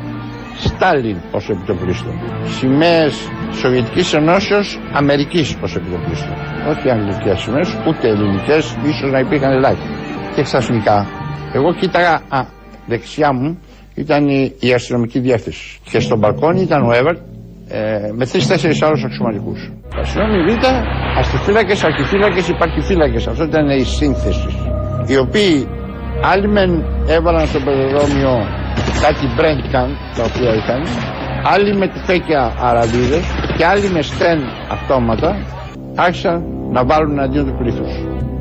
Στάλιν ως επιτοπλίστων. Σημαίες Σοβιετικής Ενώσεως, Αμερικής ως επιτοπλίστων. Όχι αγγλικές σημαίε, ούτε ελληνικές, ίσως να υπήρχαν ελάχιστα. Και ξαφνικά, εγώ κοίταγα, α, δεξιά μου ήταν η, η αστυνομική διεύθυνση. Και στον μπαλκόνι ήταν ο Εύερτ ε, με τρει-τέσσερι άλλους αξιωματικούς. Αστυνόμοι Β, αστιφύλακες, αρχιφύλακες, υπαρχιφύλακε. Αυτό ήταν η σύνθεση. Οι οποίοι άλλοι μεν έβαλαν στο πεζοδρόμιο κάτι μπρέντκαν τα οποία είχαν, άλλοι με τυφέκια αραβίδες και άλλοι με στέν αυτόματα άρχισαν να βάλουν αντίον του πλήθους.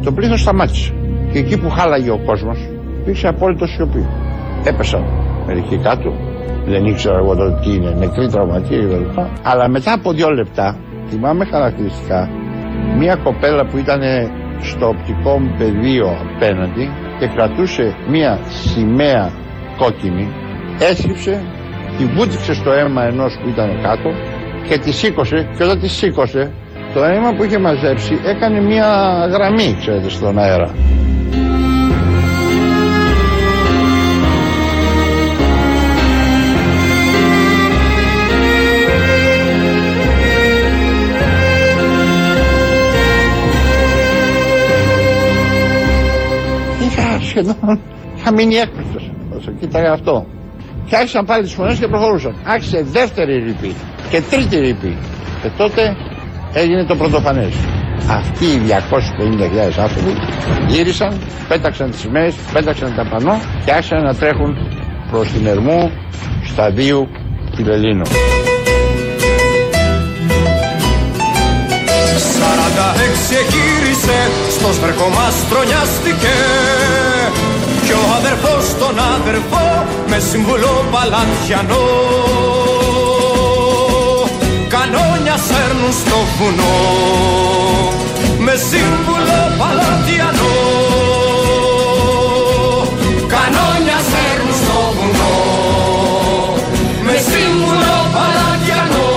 Το πλήθος σταμάτησε. Και εκεί που χάλαγε ο κόσμος, υπήρξε απόλυτο σιωπή. Έπεσαν μερικοί κάτω, δεν ήξερα εγώ τότε τι είναι, νεκροί τραυματίες κλπ. Αλλά μετά από δύο λεπτά, θυμάμαι χαρακτηριστικά, μία κοπέλα που ήταν στο οπτικό μου πεδίο απέναντι και κρατούσε μία σημαία κόκκινη, έσκυψε, τη βούτυξε στο αίμα ενός που ήταν κάτω και τη σήκωσε και όταν τη σήκωσε το αίμα που είχε μαζέψει έκανε μία γραμμή, ξέρετε, στον αέρα. Είχα σχεδόν, είχα μείνει έκπληκτος όσο κοίταγα αυτό. Και άρχισαν πάλι τις φωνές και προχωρούσαν. Άρχισε δεύτερη ρήπη και τρίτη ρήπη. Και τότε έγινε το πρωτοφανές. Αυτοί οι 250.000 άνθρωποι γύρισαν, πέταξαν τις σημαίες, πέταξαν τα πανό και άρχισαν να τρέχουν προς την Ερμού σταδίου Φιλελλήνων. Σαράντα έξι γύρισε, στο σβερκό μας τρονιάστηκε κι ο αδερφός τον αδερφό με συμβουλό παλατιανό κανόνια σέρνουν στο βουνό. Με σύμβουλο παλατιανό. Κανόνια σέρνουν στο βουνό. Με σύμβουλο παλατιανό.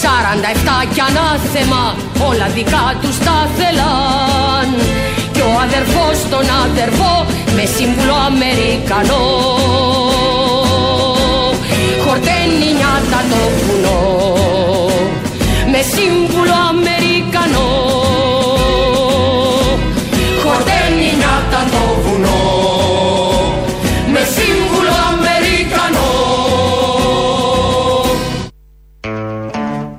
Σαράντα εφτά κι ανάθεμα όλα δικά τους τα θέλαν κι ο αδερφός τον αδερφό με σύμβουλο Αμερικανό χορταίνει νιάτα το βουνό με σύμβουλο Αμερικανό χορταίνει νιάτα το βουνό με σύμβουλο Αμερικανό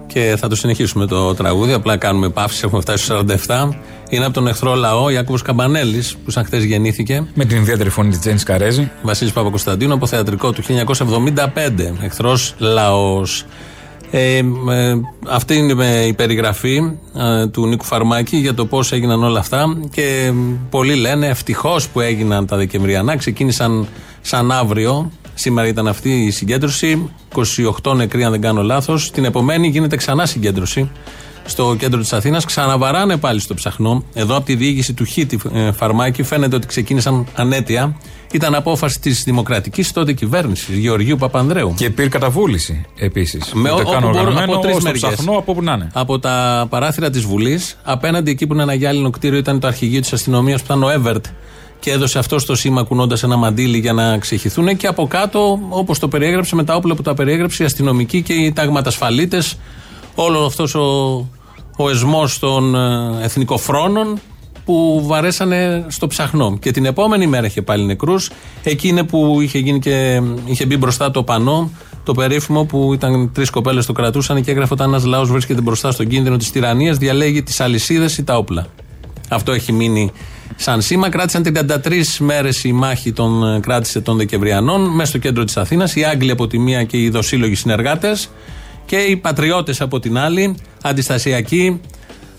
Και θα το συνεχίσουμε το τραγούδι. Απλά κάνουμε παύση. Έχουμε φτάσει στους 47. Είναι από τον εχθρό λαό Ιάκωβος Καμπανέλης, που σαν χθες γεννήθηκε. Με την ιδιαίτερη φωνή της Τζέννη Καρέζη. Βασίλης Παπακοσταντίνου από θεατρικό του 1975. Εχθρός λαός. Ε, ε, αυτή είναι η περιγραφή ε, του Νίκου Φαρμάκη για το πώς έγιναν όλα αυτά. Και πολλοί λένε ευτυχώς που έγιναν τα Δεκεμβριανά. Ξεκίνησαν σαν αύριο. Σήμερα ήταν αυτή η συγκέντρωση. 28 νεκροί, αν δεν κάνω λάθος. Την επομένη γίνεται ξανά συγκέντρωση στο κέντρο της Αθήνας. Ξαναβαράνε πάλι στο ψαχνό. Εδώ από τη διοίκηση του Χίτη ε, Φαρμάκη φαίνεται ότι ξεκίνησαν ανέτεια. Ήταν απόφαση της δημοκρατικής τότε κυβέρνησης Γεωργίου Παπανδρέου. Και πήρε καταβούληση επίσης. Με Ούτε όπου καν μπορούν- οργανωμένο, από τρεις στο μεριές. ψαχνό, από όπου να είναι. Από τα παράθυρα της Βουλής, απέναντι εκεί που είναι ένα γυάλινο κτίριο, ήταν το αρχηγείο της αστυνομίας που ήταν ο Εύερτ. Και έδωσε αυτό το σήμα κουνώντας ένα μαντίλι για να ξεχυθούν. Και από κάτω, όπως το περιέγραψε, με τα όπλα που τα περιέγραψε, οι αστυνομικοί και οι ταγματασφαλίτε. Όλο αυτός ο, ο εσμός των ε, εθνικοφρόνων που βαρέσανε στο ψαχνό. Και την επόμενη μέρα είχε πάλι νεκρούς. Εκεί είναι που είχε, γίνει και, είχε μπει μπροστά το πανό, το περίφημο που ήταν τρεις κοπέλες το κρατούσαν και έγραφε όταν ένα λαό βρίσκεται μπροστά στον κίνδυνο της τυραννίας, διαλέγει τις αλυσίδες ή τα όπλα. Αυτό έχει μείνει σαν σήμα. Κράτησαν 33 μέρες η μάχη των, ε, κράτησε των Δεκεμβριανών μέσα στο κέντρο της Αθήνας. Οι Άγγλοι από τη μία και οι δοσύλλογοι συνεργάτες. Και οι πατριώτες από την άλλη, αντιστασιακοί,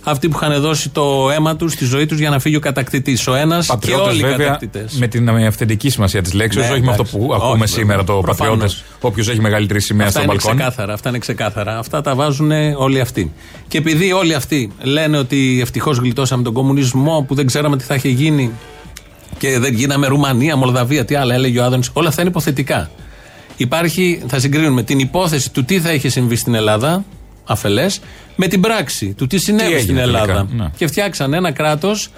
αυτοί που είχαν δώσει το αίμα τους, τη ζωή τους για να φύγει ο κατακτητής. Ο ένας και Πατριώτες, όλοι οι βέβαια, κατακτητές. Με την ε, αυθεντική σημασία της λέξης, Ναι, όχι με αυτό εντάξει. που Όχι, ακούμε βέβαια. σήμερα το Προφανώς. πατριώτες. Όποιος έχει μεγαλύτερη σημαία Αυτά στο είναι μπαλκόνι. ξεκάθαρα. Αυτά είναι ξεκάθαρα. Αυτά τα βάζουν όλοι αυτοί. Και επειδή όλοι αυτοί λένε ότι ευτυχώς γλιτώσαμε τον κομμουνισμό που δεν ξέραμε τι θα είχε γίνει και δεν γίναμε Ρουμανία, Μολδαβία, τι άλλα έλεγε ο Άδωνης, όλα αυτά είναι υποθετικά. Υπάρχει, θα συγκρίνουμε την υπόθεση του τι θα είχε συμβεί στην Ελλάδα, αφελές, με την πράξη του τι συνέβη έγινε στην τελικά, Ελλάδα. ναι. Και φτιάξαν ένα κράτος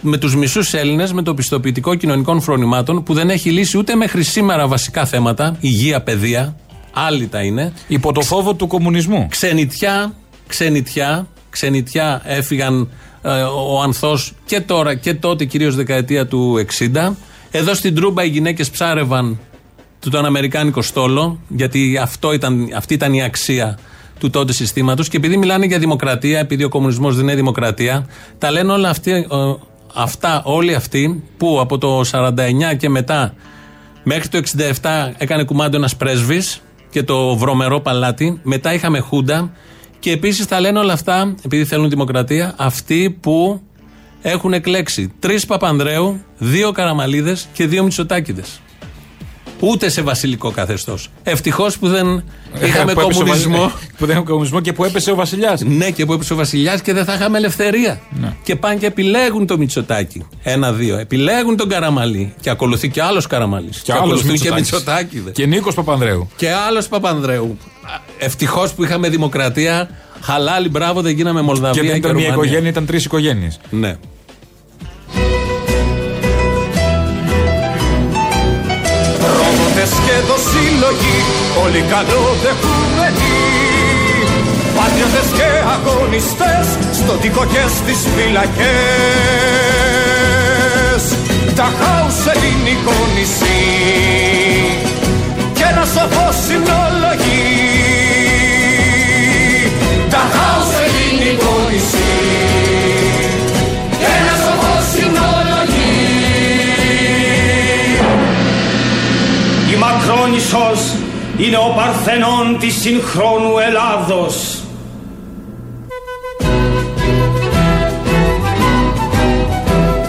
με τους μισούς Έλληνες, με το πιστοποιητικό κοινωνικών φρονημάτων που δεν έχει λύσει ούτε μέχρι σήμερα βασικά θέματα, υγεία, παιδεία, άλλοι τα είναι. Υπό το φόβο του κομμουνισμού. Ξενιτιά, ξενιτιά, ξενιτιά έφυγαν ε, ο Ανθός και τώρα και τότε κυρίως δεκαετία του 60. Εδώ στην Τρούμπα οι γυναίκες ψάρευαν του τον Αμερικάνικο στόλο, γιατί αυτό ήταν, αυτή ήταν η αξία του τότε συστήματος. Και επειδή μιλάνε για δημοκρατία, επειδή ο κομμουνισμός δεν είναι δημοκρατία, τα λένε όλα αυτοί, ε, αυτά όλοι αυτοί που από το 49 και μετά μέχρι το 67 έκανε κουμάντο ένας πρέσβης και το βρωμερό παλάτι. Μετά είχαμε Χούντα. Και επίσης τα λένε όλα αυτά, επειδή θέλουν δημοκρατία, αυτοί που έχουν εκλέξει τρεις Παπανδρέου, δύο Καραμαλίδες και δύο Μητσοτάκηδες. Ούτε σε βασιλικό καθεστώς. Ευτυχώς που δεν είχαμε Που έπεσε ο κομμουνισμό. Βασι- [laughs] Που δεν είχαμε κομμουνισμό και που έπεσε ο Βασιλιάς. Ναι, και που έπεσε ο Βασιλιάς και δεν θα είχαμε ελευθερία. Ναι. Και πάνε και επιλέγουν το Μητσοτάκι. Ένα-δύο. Επιλέγουν τον Καραμαλή. Και ακολουθεί και άλλος Καραμαλής. Και, άλλος ακολουθούν και Μητσοτάκης. Μητσοτάκηδε. Και Νίκος Παπανδρέου. Και άλλος Παπανδρέου. Ευτυχώς που είχαμε δημοκρατία. Χαλάλι, μπράβο, δεν γίναμε Μολδαβία Και και, δεν ήταν μια Ρουμανία. οικογένεια, ήταν τρεις οικογένειες. Ναι. Δοσύλλογοι, όλοι καλοδεχούμενοι. Πατριώτες και αγωνιστές, στο τοίκο και στις φυλακές. Τα χάους ελληνικό νησί Κι ένα σοφό συνόλο Πελοπόννησος είναι ο Παρθενών της συγχρόνου Ελλάδος.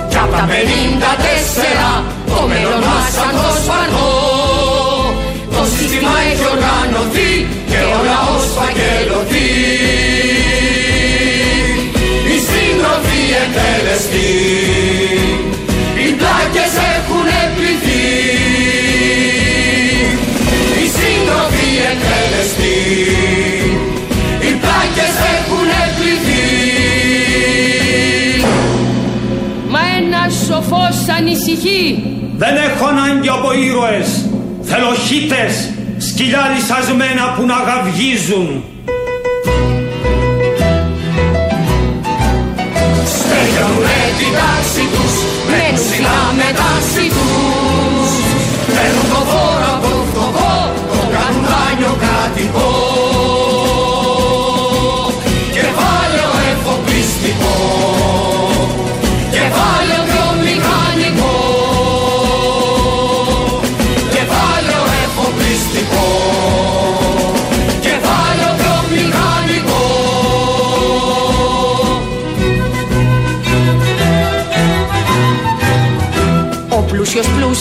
Κι απ' τα 54 το μέλλον μας σαν το σπανό. Το σύστημα έχει οργανωθεί και ο λαός φαγγελωθεί. Η σύντροφη εκτελεστή ένας σοφός ανησυχεί Δεν έχω ανάγκη από ήρωες, θέλω χίτες, σκυλιά λυσασμένα που να γαυγίζουν. Στέλνουνε την τάξη τους Μένουν ψηλά με τάξη τους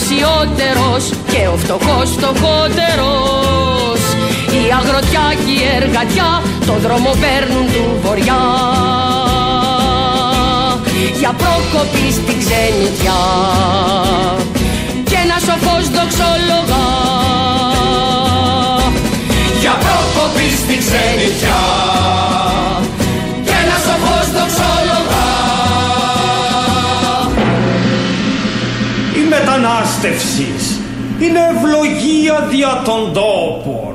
πλουσιότερος και ο φτωχός φτωχότερος. Η αγροτιά και η εργατιά το δρόμο παίρνουν του βοριά Για πρόκοπη στην ξενιτιά Και ένα σοφός δοξολογά Για πρόκοπη στην ξενιτιά Και ένα σοφός δοξολογά Η μετανάστευσης. Είναι ευλογία δια των τόπων.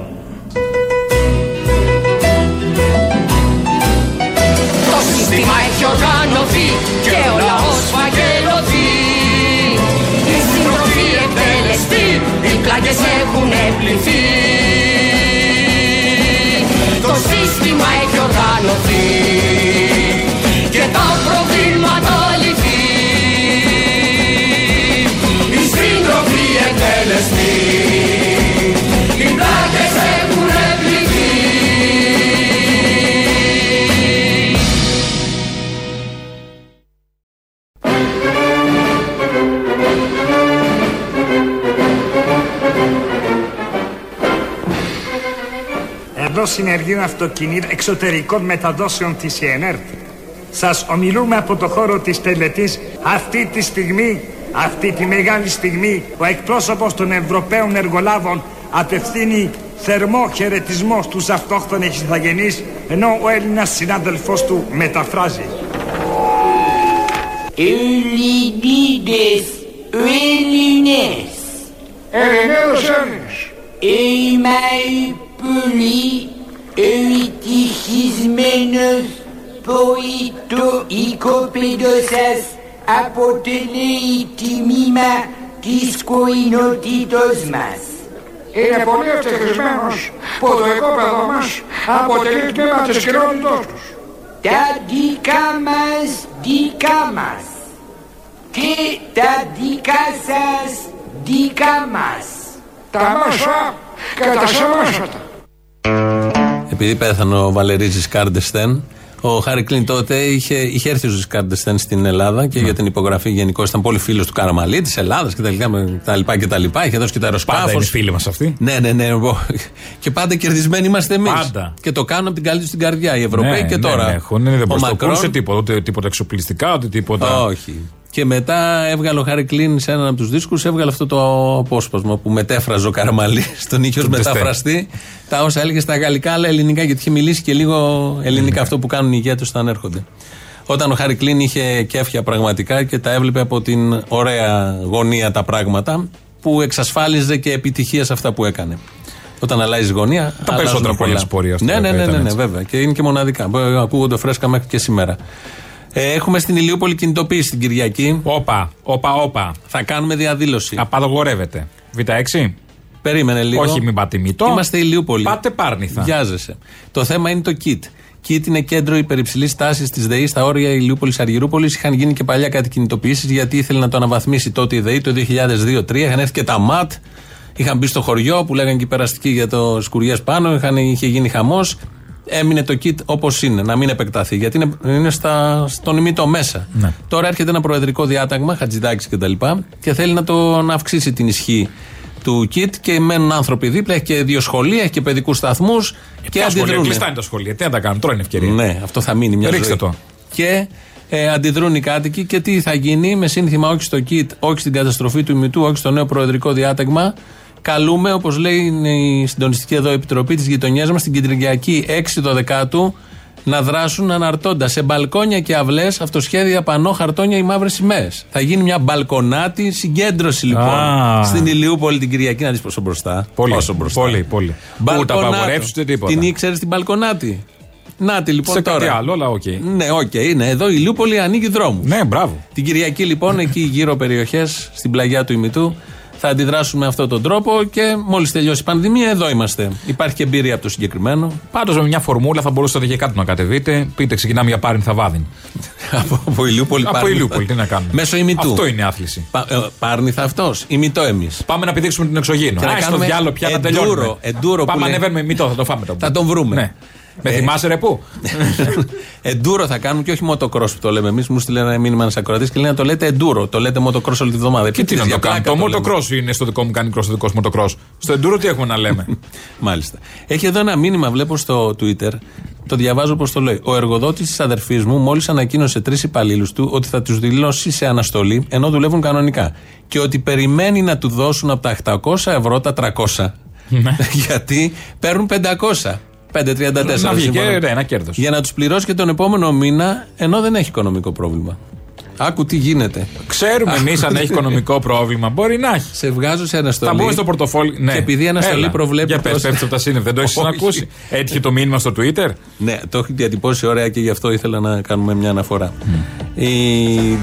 Το σύστημα έχει οργανωθεί και ο λαός φαγγελωθεί Η συντροφή εκτελεστεί, οι πλάκες έχουν πληθεί Το σύστημα έχει οργανωθεί συνεργείο αυτοκινήτων εξωτερικών μεταδόσεων της ΕΝΕΡΤ. Σας ομιλούμε από το χώρο της τελετής αυτή τη στιγμή, αυτή τη μεγάλη στιγμή, ο εκπρόσωπος των Ευρωπαίων εργολάβων απευθύνει θερμό χαιρετισμό στους αυτόχθονες ηθαγενείς, ενώ ο Έλληνας συνάδελφός του μεταφράζει. Ελληνίδες, Ελληνές. Ελληνέδος Έλληνες. Είμαι πολύ ευτυχισμένος που το οικοπαίδο σας αποτελεί τιμήμα της κοινότητος μας. Είναι πολύ ευτυχισμένος που το οικόπεδο μας αποτελεί τμήμα της κοινότητός τους. Τα δικά μας δικά μας και τα δικά σας δικά μας. Τα μάσα και τα σεμάσατα. Επειδή πέθανε ο Βαλερίζης Κάρντεστεν, ο Χάρη Κλίν τότε είχε, είχε έρθει ο Κάρντεστεν στην Ελλάδα και για την υπογραφή γενικώς ήταν πολύ φίλος του Καραμαλή, της Ελλάδας κτλ. κτλ. Είχε δώσει και τα αεροσκάφος. Πάντα είναι φίλοι μας αυτοί. Ναι, ναι, ναι. εγώ- [laughs] Και πάντα κερδισμένοι είμαστε εμείς. Πάντα. Και το κάνουν από την καλή τους την καρδιά οι Ευρωπαίοι Ναι, και ναι, τώρα. ναι, έχουν, δεν ο προστοκούν Μακρόν- σε τίποτα. Ούτε τίποτα εξοπλιστικά, ούτε τίποτα. Όχι. Και μετά έβγαλε ο Χάρη Κλίν σε έναν από τους δίσκους, έβγαλε αυτό το απόσπασμα που μετέφραζε ο Καραμαλή [laughs] στον είχε ω Τον τεστέ. μεταφραστή. Τα όσα έλεγε στα γαλλικά, αλλά ελληνικά, γιατί είχε μιλήσει και λίγο ελληνικά αυτό που κάνουν οι ηγέτες όταν έρχονται. Όταν ο Χάρη Κλίν είχε κέφια πραγματικά και τα έβλεπε από την ωραία γωνία τα πράγματα, που εξασφάλιζε και επιτυχία σε αυτά που έκανε. Όταν αλλάζει γωνία. Τα αλλάζουν περισσότερα χρόνια πολλά. της πορείας του, Ναι, ναι, βέβαια, ναι, ναι, ήταν ναι, έτσι. βέβαια. Και είναι και μοναδικά. Μπο- Ακούγονται φρέσκα μέχρι και σήμερα. Ε, έχουμε στην Ηλιούπολη κινητοποίηση την Κυριακή. Όπα, όπα, όπα. Θα κάνουμε διαδήλωση. Απαγορεύεται. Β6. Περίμενε λίγο. Όχι, μην πάτε μύτο. Είμαστε Ηλιούπολη. Πάτε πάρνηθα. Βιάζεσαι. Το θέμα είναι το KIT. KIT είναι κέντρο υπερυψηλής τάσης της ΔΕΗ στα όρια Ηλιούπολης Αργυρούπολης. Είχαν γίνει και παλιά κάτι κινητοποιήσεις γιατί ήθελε να το αναβαθμίσει τότε η ΔΕΗ το 2002-2003. Είχαν έρθει και τα ΜΑΤ. Είχαν μπει στο χωριό που λέγανε και οι περαστικοί για το σκουριές πάνω, είχαν, είχε γίνει χαμός. Έμεινε το kit όπως είναι, να μην επεκταθεί. Γιατί είναι, είναι στα, στον ημίτο μέσα. Ναι. Τώρα έρχεται ένα προεδρικό διάταγμα, Χατζηδάκης κτλ. Και, και θέλει να, το, να αυξήσει την ισχύ του kit και μένουν άνθρωποι δίπλα. Έχει και δύο σχολεία, έχει και παιδικούς σταθμούς. και Ποια σχολεία, αντιδρούν. κλειστά είναι τα σχολεία. Τι να τα κάνουν, τώρα είναι ευκαιρία. Ναι, αυτό θα μείνει μια Ρίξτε ζωή. το. Και ε, αντιδρούν οι κάτοικοι και τι θα γίνει με σύνθημα όχι στο ΚΙΤ, όχι στην καταστροφή του ημιτού, όχι στο νέο προεδρικό διάταγμα. Καλούμε, όπως λέει η συντονιστική εδώ επιτροπή της γειτονιάς μας, την Κεντρικιακή 6 το δεκάτου να δράσουν αναρτώντα σε μπαλκόνια και αυλές αυτοσχέδια πανό χαρτόνια ή μαύρες σημαίες. Θα γίνει μια μπαλκονάτη συγκέντρωση λοιπόν Α. στην Ηλιούπολη την Κυριακή. Να δεις πόσο μπροστά. Πολύ, πόσο μπροστά. πολύ, πολύ. Ούτε Μπαλκονάτο. απαγορεύσει ούτε τίποτα; Την ήξερες την μπαλκονάτη; Να τη λοιπόν Σε τώρα. κάτι άλλο, αλλά οκ. Ναι, οκ, είναι. Εδώ η Ηλιούπολη ανοίγει δρόμους. Ναι, μπράβο. Την Κυριακή λοιπόν, εκεί γύρω περιοχές, στην πλαγιά του ημιτού, θα αντιδράσουν με αυτόν τον τρόπο και μόλις τελειώσει η πανδημία, εδώ είμαστε. Υπάρχει και εμπειρία από το συγκεκριμένο. Πάντως με μια φορμούλα θα μπορούσατε και κάτι να κατεβείτε. Πείτε, ξεκινάμε για πάριν θα βάδιν. [laughs] από, από Ηλιούπολη Από Πάρνηθα. Ηλιούπολη, τι να κάνουμε. Μέσω ημιτού. Αυτό είναι η άθληση. Πα, ε, Πάρνηθα αυτός. Ημιτό εμείς. Πάμε να πηδήξουμε την εξωγήινο. Και να Α, στο κάνουμε διάλογο πια να εντούρο, τελειώνουμε. εντούρο που Πάμε λέει- ανεβαίνουμε μητό, θα το φάμε το. Θα τον βρούμε. Ναι. Με Ε, θυμάσαι ρε πού; [laughs] Εντούρο θα κάνουμε και όχι motocross που το λέμε εμείς. Μου στείλε ένα μήνυμα ένας ακροατής και λέει να το λέτε εντούρο. Το λέτε motocross όλη τη βδομάδα. Και τι να το κάνω. Το motocross είναι στο δικό μου κάνει cross, το δικός σου motocross. Στο enduro τι έχουμε να λέμε; [laughs] Μάλιστα. Έχει εδώ ένα μήνυμα, βλέπω στο Twitter. Το διαβάζω πώ το λέει. Ο εργοδότης της αδερφής μου μόλις ανακοίνωσε τρεις υπαλλήλους του ότι θα τους δηλώσει σε αναστολή ενώ δουλεύουν κανονικά. Και ότι περιμένει να του δώσουν από τα 800 ευρώ τα 300. [laughs] Γιατί παίρνουν 500. 5,34. Να βγει και σύμφωνα. ναι, ένα κέρδος. Για να τους πληρώσει και τον επόμενο μήνα ενώ δεν έχει οικονομικό πρόβλημα. Άκου τι γίνεται. Ξέρουμε εμείς αν έχει οικονομικό πρόβλημα. Μπορεί να έχει. Σε βγάζω σε αναστολή. Θα μπούμε στο πορτοφόλι. Ναι. Και επειδή η αναστολή Έλα. προβλέπει. Για πες, πως- πέφτει από τα σύννεφα. Δεν το έχεις Όχι. ακούσει. Έτυχε το μήνυμα στο Twitter. Ναι, το έχει διατυπώσει ωραία και γι' αυτό ήθελα να κάνουμε μια αναφορά. Η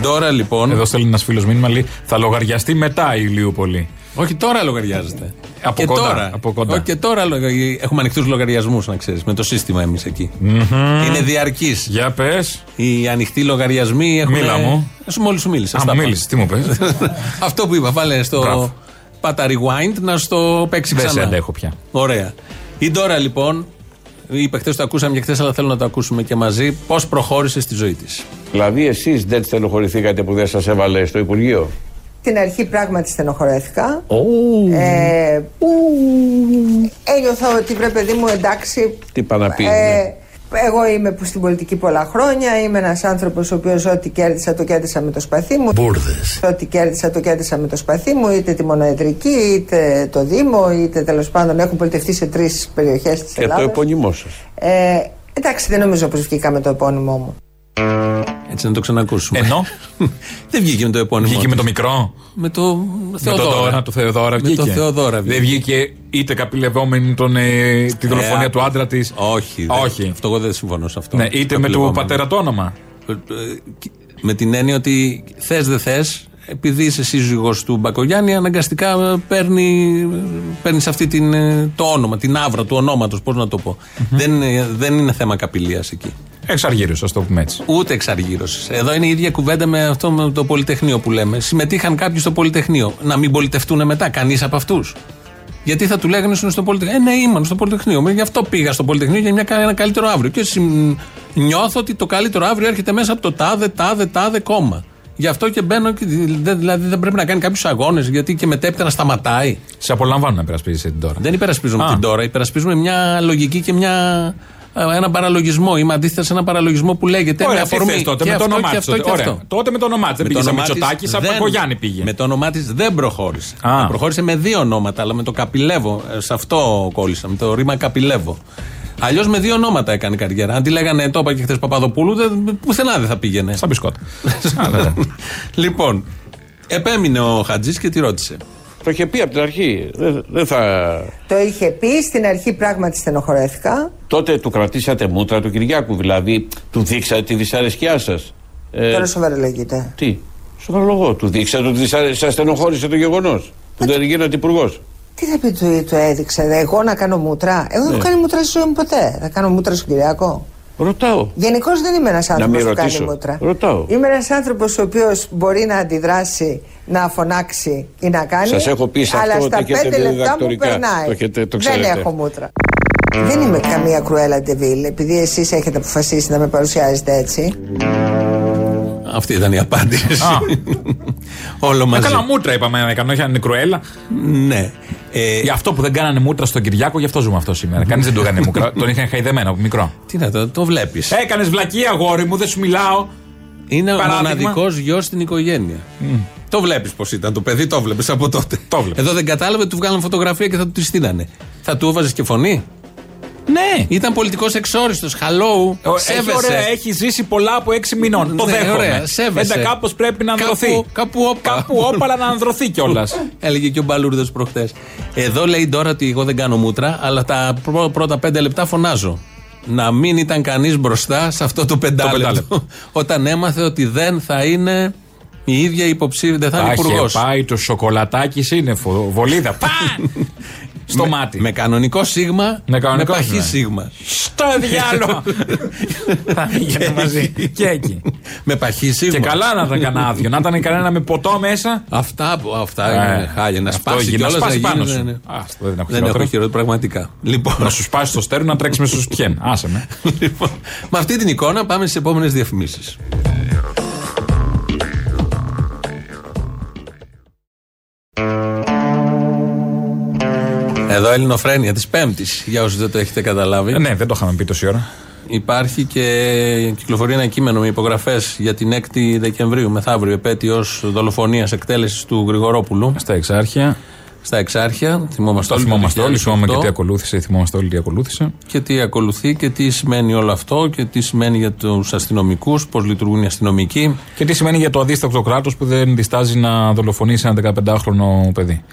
Ντόρα λοιπόν. Εδώ στέλνει ένας φίλος μήνυμα λέει θα λογαριαστεί μετά η Ηλιούπολη. Όχι τώρα λογαριάζεται. Από και κοντά, τώρα. από κοντά. Όχι, και τώρα λογα- έχουμε ανοιχτούς λογαριασμούς, να ξέρεις, με το σύστημα εμείς εκεί. Είναι διαρκής. Για πες. Οι ανοιχτοί λογαριασμοί έχουν. Μίλα μου. Σου μόλις σου μίλησα. Α, στα μου πάω. μίλησες, τι μου πες. [laughs] Αυτό που είπα, βάλε στο. Μπράβο. Πάτα rewind να στο παίξει Δεν ξανά. σε αντέχω πια. Ωραία. Η Ντόρα λοιπόν, είπε χθες το ακούσαμε και χθες, αλλά θέλω να το ακούσουμε και μαζί, πώς προχώρησε στη ζωή της. Δηλαδή, εσείς δεν στενοχωρηθήκατε που δεν σας έβαλε στο Υπουργείο; Στην αρχή πράγματι στενοχωρέθηκα. Ε, που ένιωθα ότι βρε παιδί μου εντάξει. Τι πάει να πει. ε, ναι. εγώ είμαι που στην πολιτική πολλά χρόνια. Είμαι ένας άνθρωπος ο οποίος ό,τι κέρδισα το κέρδισα με το σπαθί μου. Μπούρδες. Ό,τι κέρδισα το κέρδισα με το σπαθί μου, είτε τη μονοεδρική, είτε το Δήμο, είτε τέλος πάντων έχουν πολιτευτεί σε τρεις περιοχές της Και το Ελλάδας. επώνυμό σας. Ε, εντάξει, δεν νομίζω πως βγήκα με το επώνυμό μου. Έτσι να το ξανακούσουμε. Ενώ; [laughs] Δεν βγήκε με το επώνυμο. βγήκε με το της. μικρό; Με το Με Θεοδόρα. τον Δώρα, το Θεοδόρα Με βγήκε. το Θεοδόρα βγήκε. Δεν βγήκε είτε καπηλευόμενη τον, ε, τη δολοφονία Ε, του άντρα της. Όχι. δεν- Όχι. Αυτό εγώ δεν συμφωνώ σε αυτό. Ναι, είτε με του Καπηλευόμενη. πατέρα το όνομα. Ε, ε, Με την έννοια ότι θες δεν θες, επειδή είσαι σύζυγος του Μπακογιάννη, αναγκαστικά ε, παίρνει παίρνεις αυτή την, ε, το όνομα, την άβρα του ονόματος. Πώς να το πω. δεν, είναι- δεν είναι θέμα καπηλείας εκεί. Εξαργύρωση, ας το πούμε έτσι. Ούτε εξαργύρωση. Εδώ είναι η ίδια κουβέντα με αυτό με το Πολυτεχνείο που λέμε. Συμμετείχαν κάποιοι στο Πολυτεχνείο. Να μην πολιτευτούν μετά, κανείς από αυτούς. Γιατί θα του λέγανε ήσουν στο Πολυτεχνείο. Ε, ναι, ήμουν στο Πολυτεχνείο. Γι' αυτό πήγα στο Πολυτεχνείο για μια, ένα καλύτερο αύριο. Και συμ- νιώθω ότι το καλύτερο αύριο έρχεται μέσα από το τάδε, τάδε, τάδε κόμμα. Γι' αυτό και μπαίνω. Και, δε- δηλαδή δεν πρέπει να κάνει κάποιου αγώνες, γιατί και μετέπειτα να σταματάει. Σε απολαμβάνω να υπερασπίζεσαι την τώρα. Δεν υπερασπίζουμε Α. την τώρα. Υπερασπίζουμε μια λογική και μια, ένα παραλογισμό. Είμαι αντίθετα σε ένα παραλογισμό που λέγεται. Ωραία, με τι αφορμή θες τότε, και με το αυτό όνομά και της αυτό τότε. και Ωραία. αυτό. Τότε με το όνομά της. Δεν πήγε σαν όνομά της Μητσοτάκης, σαν δεν- Παπαγιάννη πήγε. Με το όνομά της δεν προχώρησε. Α. Προχώρησε με δύο ονόματα, αλλά με το καπηλεύω. ε, Σε αυτό κόλλησα. Με το ρήμα καπηλεύω. Αλλιώς με δύο ονόματα έκανε καριέρα. Αν τη λέγανε το είπα και χθες Παπαδοπούλου, δεν, πουθενά δεν θα πήγαινε. Στα μπισκότα. [laughs] λοιπόν, επέμεινε ο Χατζής και τη ρώτησε. Το είχε πει από την αρχή. Δεν, δεν θα. Το είχε πει, στην αρχή πράγματι στενοχωρέθηκα. Τότε του κρατήσατε μούτρα του Κυριάκου, δηλαδή του δείξατε τη δυσαρέσκειά σας. Ε, Τώρα σοβαρολογείται. τι, σοβαρολογώ, του δείξατε ότι σας στενοχώρησε το γεγονός που δεν γίνατε υπουργός. Τι θα πει του το έδειξε, εγώ να κάνω μούτρα. Εγώ δεν Ναι. έχω κάνει μούτρα στη ζωή μου ποτέ. Θα κάνω μούτρα στον Κυριακό. Ρωτάω. Γενικώς δεν είμαι ένας Να άνθρωπος μην που κάνει ρωτήσω. μούτρα. Ρωτάω. Είμαι ένας άνθρωπος ο οποίος μπορεί να αντιδράσει, να φωνάξει ή να κάνει. Σας έχω πει σε αλλά αυτό στα ότι έχετε πέντε λεπτά μου διδακτορικά. περνάει. Το έχετε- το δεν ξέρετε. έχω μούτρα. Δεν είμαι καμία κρουέλα ντεβίλ, επειδή εσείς έχετε αποφασίσει να με παρουσιάζετε έτσι. Αυτή ήταν η απάντηση. Όλο Ε, μαζί. καλά, μούτρα είπαμε να έκανε, όχι αν είναι κρουέλα. Ναι. Ε, Για αυτό που δεν κάνανε μούτρα στον Κυριάκο, γι' αυτό ζούμε αυτό σήμερα. Κανείς δεν το έκανε μούτρα. [laughs] Τον είχαν χαϊδεμένο από μικρό. Τι να το, το βλέπεις. Έκανες βλακία, αγόρι μου, δεν σου μιλάω. Είναι ο Παράδειγμα. μοναδικός γιος στην οικογένεια. Το βλέπεις πώς ήταν το παιδί, το βλέπεις από τότε. Το βλέπεις. Εδώ δεν κατάλαβε, του βγάλαν φωτογραφία και θα του τη στείλανε. Θα του έβαζες και φωνή; Ναι. Ήταν πολιτικός εξόριστος. Hello. Έχει, Σέβεσαι. ωραία, έχει ζήσει πολλά από έξι μηνών. Το Ναι, δέχομαι. ωραία, σέβεσαι. Έντα κάπως πρέπει να Κάπου- ανδρωθεί. κάπου όπα. Κάπου όπα, αλλά να ανδρωθεί κιόλας. [laughs] Έλεγε και ο Μπαλούρδος προχτές. Εδώ λέει τώρα ότι εγώ δεν κάνω μούτρα, αλλά τα πρω- πρώτα πέντε λεπτά φωνάζω. Να μην ήταν κανείς μπροστά σε αυτό το πεντάλεπτο. πεντάλεπτο. [laughs] Όταν έμαθε ότι δεν θα είναι η ίδια υποψήφια, δεν θα είναι υπουργός. Άχε, πάει το σοκολατάκι σύννεφο. Βολίδα. [laughs] Παν! Στο με, μάτι. Με κανονικό σίγμα, Με κανονικό παχύ σίγμα. σίγμα. Στο διάλογο. Θα πήγαινε μαζί. Και εκεί. με παχύ σίγμα. Και καλά να ήταν κανένα άδειο. Να ήταν κανένα με ποτό μέσα. Αυτά, αυτά Ε, είναι χάλια. Να αυτό σπάσει γίνει, να κιόλας, σπάσει γίνει, πάνω ναι, σου. ναι. Α, αυτό δεν έχω Δεν έχω χειρότερο. χειρότερο, πραγματικά. Λοιπόν, Να σου σπάσει το στέρι να τρέξεις με [laughs] στου πιέν. Άσε με. λοιπόν, με αυτή την εικόνα πάμε στις επόμενες διαφημίσεις. Εδώ Ελληνοφρένεια της Πέμπτης, για όσους δεν το έχετε καταλάβει. Ε, Ναι, δεν το είχαμε πει τόση ώρα. Υπάρχει και κυκλοφορεί ένα κείμενο με υπογραφές για την 6η Δεκεμβρίου, μεθαύριο, επέτειος δολοφονίας εκτέλεσης του Γρηγορόπουλου. Στα εξάρχεια. Στα εξάρχεια. Θυμόμαστε Το όλοι. θυμόμαστε όλοι. 2008. Θυμόμαστε και τι ακολούθησε. Θυμόμαστε όλοι τι ακολούθησε. και τι ακολουθεί και τι σημαίνει όλο αυτό και τι σημαίνει για τους αστυνομικούς, πώς λειτουργούν οι αστυνομικοί. Και τι σημαίνει για το αδίστακτο κράτος που δεν διστάζει να δολοφονήσει ένα 15χρονο παιδί.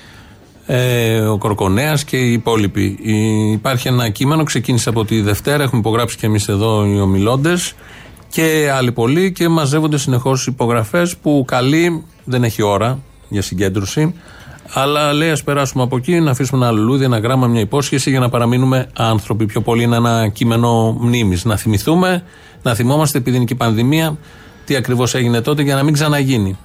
Ε, ο Κορκονέας και οι υπόλοιποι. Η- Υπάρχει ένα κείμενο, ξεκίνησε από τη Δευτέρα, έχουμε υπογράψει και εμείς εδώ οι ομιλώντες και άλλοι πολλοί και μαζεύονται συνεχώς υπογραφές που καλεί, δεν έχει ώρα για συγκέντρωση, αλλά λέει ας περάσουμε από εκεί, να αφήσουμε ένα λουλούδι, ένα γράμμα, μια υπόσχεση για να παραμείνουμε άνθρωποι. Πιο πολύ είναι ένα κείμενο μνήμης. Να θυμηθούμε, να θυμόμαστε επειδή είναι και η πανδημία, τι ακριβώς έγινε τότε για να μην ξαναγίνει.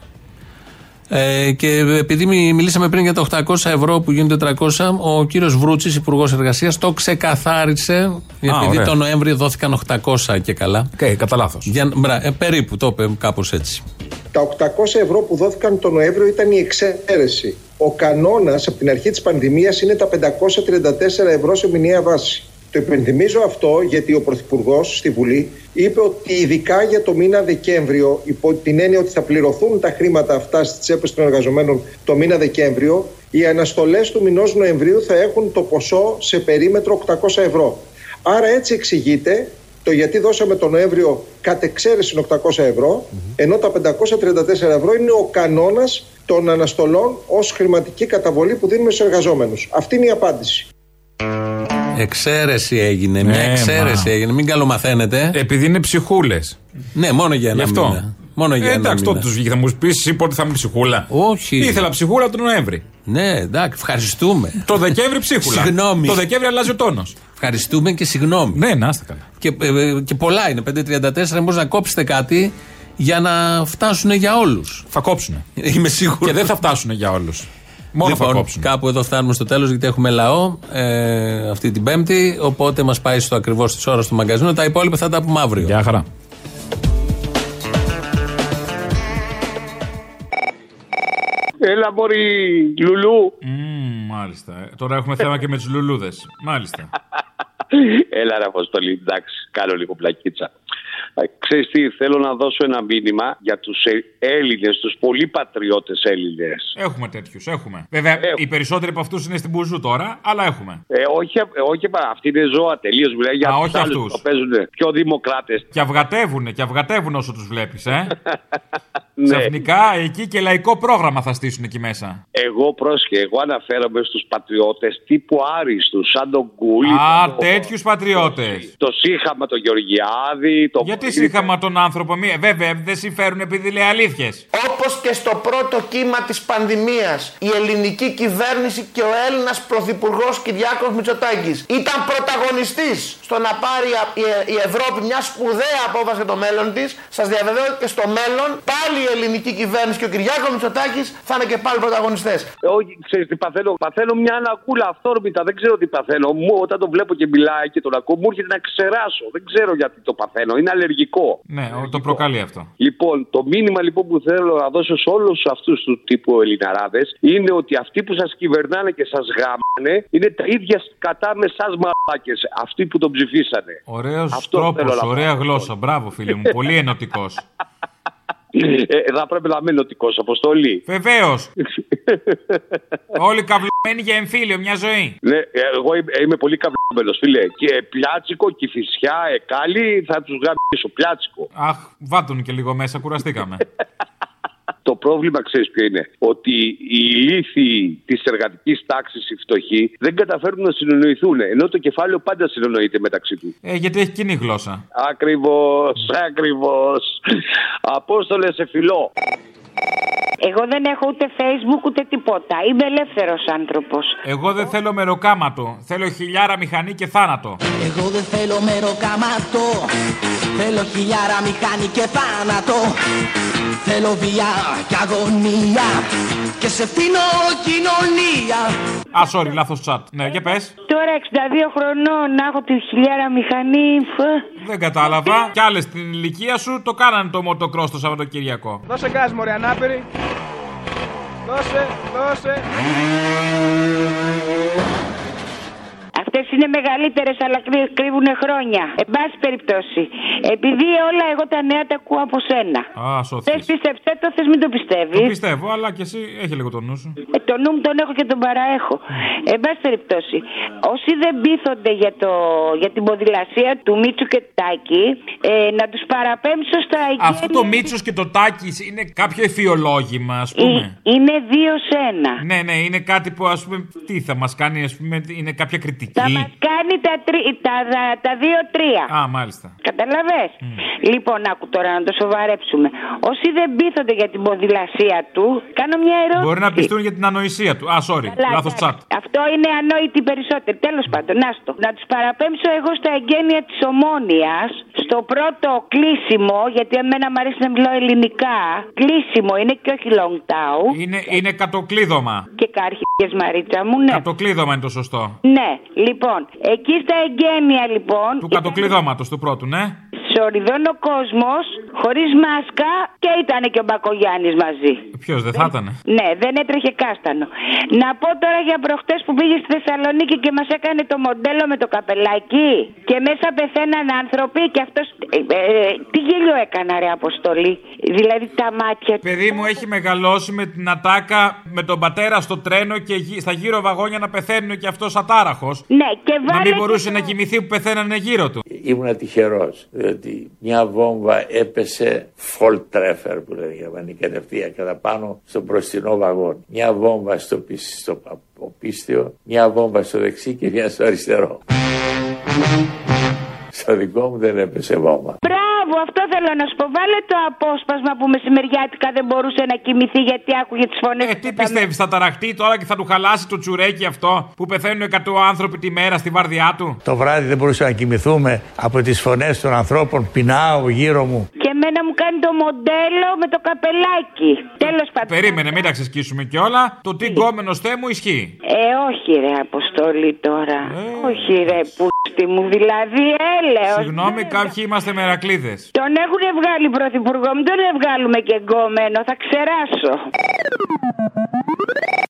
Ε, και επειδή μι- μιλήσαμε πριν για τα 800 ευρώ που γίνονται 400, ο κύριος Βρούτσης, Υπουργός Εργασίας, το ξεκαθάρισε. επειδή ωραία. το Νοέμβριο δόθηκαν 800 και καλά. Okay, κατά λάθος. Για, μπρα, ε, περίπου το είπε κάπως έτσι. Τα 800 ευρώ που δόθηκαν τον Νοέμβριο ήταν η εξαίρεση. Ο κανόνας από την αρχή της πανδημίας είναι τα 534 ευρώ σε μηνιαία βάση. Το υπενθυμίζω αυτό γιατί ο Πρωθυπουργός στη Βουλή είπε ότι ειδικά για το μήνα Δεκέμβριο, υπό την έννοια ότι θα πληρωθούν τα χρήματα αυτά στις τσέπες των εργαζομένων το μήνα Δεκέμβριο, οι αναστολές του μηνός Νοεμβρίου θα έχουν το ποσό σε περίμετρο 800 ευρώ. Άρα έτσι εξηγείται το γιατί δώσαμε τον Νοέμβριο κατ' εξαίρεση 800 ευρώ, ενώ τα 534 ευρώ είναι ο κανόνας των αναστολών ως χρηματική καταβολή που δίνουμε στους εργαζόμενους. Αυτή είναι η απάντηση. Εξαίρεση έγινε. Μια Ε, εξαίρεση μα. έγινε. Μην καλομαθαίνετε. Επειδή είναι ψυχούλες. Ναι, μόνο για ένα Γι' αυτό. μήνα. Μόνο για Ε, ένα εντάξει, μήνα. τότε τους βγήκε. Θα μου πεις εσύ πότε θα είμαι ψυχούλα. Όχι. Ήθελα ψυχούλα τον Νοέμβρη. Ναι, εντάξει, ευχαριστούμε. Το Δεκέμβρη ψίχουλα. Συγγνώμη. Το Δεκέμβρη αλλάζει ο τόνος. Ευχαριστούμε και συγγνώμη. Ναι, να είστε καλά. Και, ε, ε, και πολλά είναι. 534, μπορεί να κόψετε κάτι για να φτάσουν για όλους. Θα κόψουν. Είμαι σίγουρος. Και δεν θα φτάσουν για όλους. Μόνο θα λοιπόν, κόψουν. κάπου εδώ φτάνουμε στο τέλος γιατί έχουμε λαό ε, αυτή την Πέμπτη. Οπότε μας πάει στο ακριβώς τη ώρα του μαγκαζίνου. Τα υπόλοιπα θα τα πούμε αύριο. Γεια χαρά. Έλα, μπορεί Λουλού. Μμμ, μάλιστα. Ε, Τώρα έχουμε θέμα και με τους λουλούδες. Μάλιστα. [laughs] Έλα, ρε Αποστολή, εντάξει, κάνω λίγο πλακίτσα. Ε, Ξέρεις τι, θέλω να δώσω ένα μήνυμα για τους ε, Έλληνες, τους πολύ πατριώτες Έλληνες. Έχουμε τέτοιους, έχουμε. Βέβαια, οι περισσότεροι από αυτούς είναι στην Μπουζού τώρα, αλλά έχουμε. Ε, όχι, ε, όχι, πα- αυτοί είναι ζώα τελείως. Μιλάει για Α, τους όχι άλλους αυτούς. που παίζουν πιο δημοκράτες. Και αυγατεύουν, και αυγατεύουν όσο τους βλέπεις, ε. [laughs] Ναι. Ξαφνικά εκεί και λαϊκό πρόγραμμα θα στήσουν εκεί μέσα. Εγώ πρόσχε, εγώ αναφέρομαι στους πατριώτες τύπου άριστους, σαν τον Κούλι. Α, τον- τέτοιους πατριώτες. Το Σύχαμα, τον Γεωργιάδη, τον Γιατί Γιατί σύγχαμα τον άνθρωπο, μία. Βέβαια, δεν συμφέρουν επειδή λέει αλήθειες. Όπως και στο πρώτο κύμα της πανδημίας η ελληνική κυβέρνηση και ο Έλληνας Πρωθυπουργός Κυριάκος Μητσοτάκης ήταν πρωταγωνιστής στο να πάρει α- η- η Ευρώπη μια σπουδαία απόφαση για το μέλλον της. Σας διαβεβαιώ ότι και στο μέλλον πάλι η ελληνική κυβέρνηση και ο Κυριάκος Μητσοτάκης θα είναι και πάλι πρωταγωνιστές. Ε, Όχι, ξέρεις τι παθαίνω. Παθαίνω μια ανακούλα αυθόρμητα. Δεν ξέρω τι παθαίνω. Μου, όταν τον βλέπω και μιλάει και τον ακούω, μου έρχεται να ξεράσω. Δεν ξέρω γιατί το παθαίνω. Είναι αλλεργικό. Ναι, το προκαλεί αυτό. Λοιπόν, το μήνυμα λοιπόν που θέλω να δώσω σε όλους αυτούς του τύπου Ελληναράδες είναι ότι αυτοί που σας κυβερνάνε και σας γάμανε είναι τα ίδια κατά με εσά μαλάκες. Αυτοί που τον ψηφίσανε. Ωραίος Αυτό θέλω τρόπος, να ωραία πω. γλώσσα. Μπράβο, φίλε μου. Πολύ [laughs] ενωτικός. Ε, θα πρέπει να είμαι νοτικό, Αποστολή. Βεβαίως. [laughs] Όλοι καυλωμένοι για εμφύλιο, μια ζωή. Ναι, ε, εγώ είμαι, είμαι πολύ καβλωμένος, φίλε. Και πλιάτσικο, κυφισιά, εκάλι, θα τους γαμίσω. Πλιάτσικο. Αχ, βάτουν και λίγο μέσα, κουραστήκαμε. [laughs] Το πρόβλημα ξέρεις ποιο είναι; Ότι οι ηλίθιοι της εργατικής τάξης, οι φτωχοί, δεν καταφέρουν να συνεννοηθούν. Ενώ το κεφάλαιο πάντα συνεννοείται μεταξύ τους. Ε, γιατί έχει κοινή γλώσσα. Ακριβώς, ακριβώς. Απόστολε σε φιλό. Εγώ δεν έχω ούτε facebook ούτε τίποτα. Είμαι ελεύθερος άνθρωπος. Εγώ δεν θέλω μεροκάματο. Θέλω χιλιάρα μηχανή και θάνατο. Εγώ δεν θέλω μεροκάματο Θέλω χιλιάρα μηχανή και θάνατο Θέλω βία και αγωνία Και σε φτύνω κοινωνία Α, sorry, λάθος chat. Ναι, για πες. Τώρα 62 χρονών να έχω τη χιλιάρα μηχανή. φ. Δεν κατάλαβα. Κι άλλες στην ηλικία σου το κάνανε το μοτοκρό το Σαββατοκύριακο. Δώσε γκάζ μωρέ ανάπηρη. Δώσε, δώσε. Αυτές είναι μεγαλύτερες, αλλά κρύβουν χρόνια. Εν πάση περιπτώσει. Επειδή όλα εγώ τα νέα τα ακούω από σένα. Α, Θες σώθηκες. πίστεψέ το, θες μην το πιστεύεις. Το πιστεύω, αλλά και εσύ έχει λίγο το νου σου. Ε, το νου μου τον έχω και τον παραέχω. Εν πάση περιπτώσει, όσοι δεν πείθονται για, το, για την ποδηλασία του Μίτσου και του Τάκη, ε, να τους παραπέμψω στα εγγένεια. Αυτό το Μίτσος και το Τάκης είναι κάποιο εφιολόγημα, ας πούμε. Ε, Είναι δύο σε ένα. Ναι, ναι, είναι κάτι που ας πούμε. Τι θα μας κάνει, ας πούμε, είναι κάποια κριτική. Θα μας κάνει τα, τρι, τα, τα, τα δύο-τρία. Α, μάλιστα. Καταλαβέ. Λοιπόν, άκου τώρα να το σοβαρέψουμε. Όσοι δεν πείθονται για την ποδηλασία του, κάνω μια ερώτηση. Μπορεί να πιστούν για την ανοησία του. Α, sorry, Καλά, λάθος εντάξει. chat. Αυτό είναι ανόητοι περισσότεροι. Τέλος πάντων, άστο. Να τους παραπέμψω εγώ στα εγγένεια της ομόνοιας, στο πρώτο κλείσιμο, γιατί εμένα μου αρέσει να μιλάω ελληνικά. Κλείσιμο είναι και όχι long tau. Είναι, είναι κατοκλείδωμα. Και κάρχε Μαρίτσα μου, ναι. Κατοκλείδωμα είναι το σωστό. Ναι, λοιπόν, εκεί στα εγγένεια λοιπόν. Του κατοκλειδώματος του πρώτου, ναι. Σοριδών ο κόσμος, χωρίς μάσκα και ήταν και ο Μπακογιάννης μαζί. Ποιος δεν θα ήταν. Ναι, δεν έτρεχε κάστανο. Να πω τώρα για προχτές που πήγε στη Θεσσαλονίκη και μας έκανε το μοντέλο με το καπελάκι. Και μέσα πεθαίναν άνθρωποι και αυτός. τι γέλιο έκανα, ρε Αποστολή. Δηλαδή τα μάτια του. Παιδί μου έχει μεγαλώσει με την ατάκα με τον πατέρα στο τρένο και γύ- στα γύρω βαγόνια να πεθαίνουν και αυτός ατάραχος. Ναι, και Να βάλε. μην μπορούσε να κοιμηθεί που πεθαίνανε γύρω του. Ήμουν τυχερός, διότι μια βόμβα έπεσε Volltreffer που λένε γερμανική κατευθείαν κατά πάνω στο μπροστινό βαγόν. Μια βόμβα στο, πισ- στο πα- πίστιο, μια βόμβα στο δεξί και μια στο αριστερό. Στο δικό μου δεν έπεσε βόμβα. Μπράβο, αυτό θέλω να σου πω. Βάλε το απόσπασμα που μεσημεριάτικα δεν μπορούσε να κοιμηθεί γιατί άκουγε τις φωνές. Ε, τι πιστεύεις, θα ταραχτεί τώρα και θα του χαλάσει το τσουρέκι αυτό που πεθαίνουν 100 άνθρωποι τη μέρα στη βάρδιά του; Το βράδυ δεν μπορούσαμε να κοιμηθούμε από τις φωνές των ανθρώπων. Πεινάω γύρω μου. Και εμένα μου κάνει το μοντέλο με το καπελάκι. Τέλος πάντων. Περίμενε, μην τα ξεσκίσουμε κιόλα. Το τι γκόμενο θέ μου ισχύει. Ε, όχι ρε Αποστολή τώρα. Όχι ρε πούστη μου, δηλαδή έλεος. Συγγνώμη, κάποιοι είμαστε μερακλείδες. Τον έχουν βγάλει πρωθυπουργό, μην τον βγάλουμε και γκόμενο, θα ξεράσω.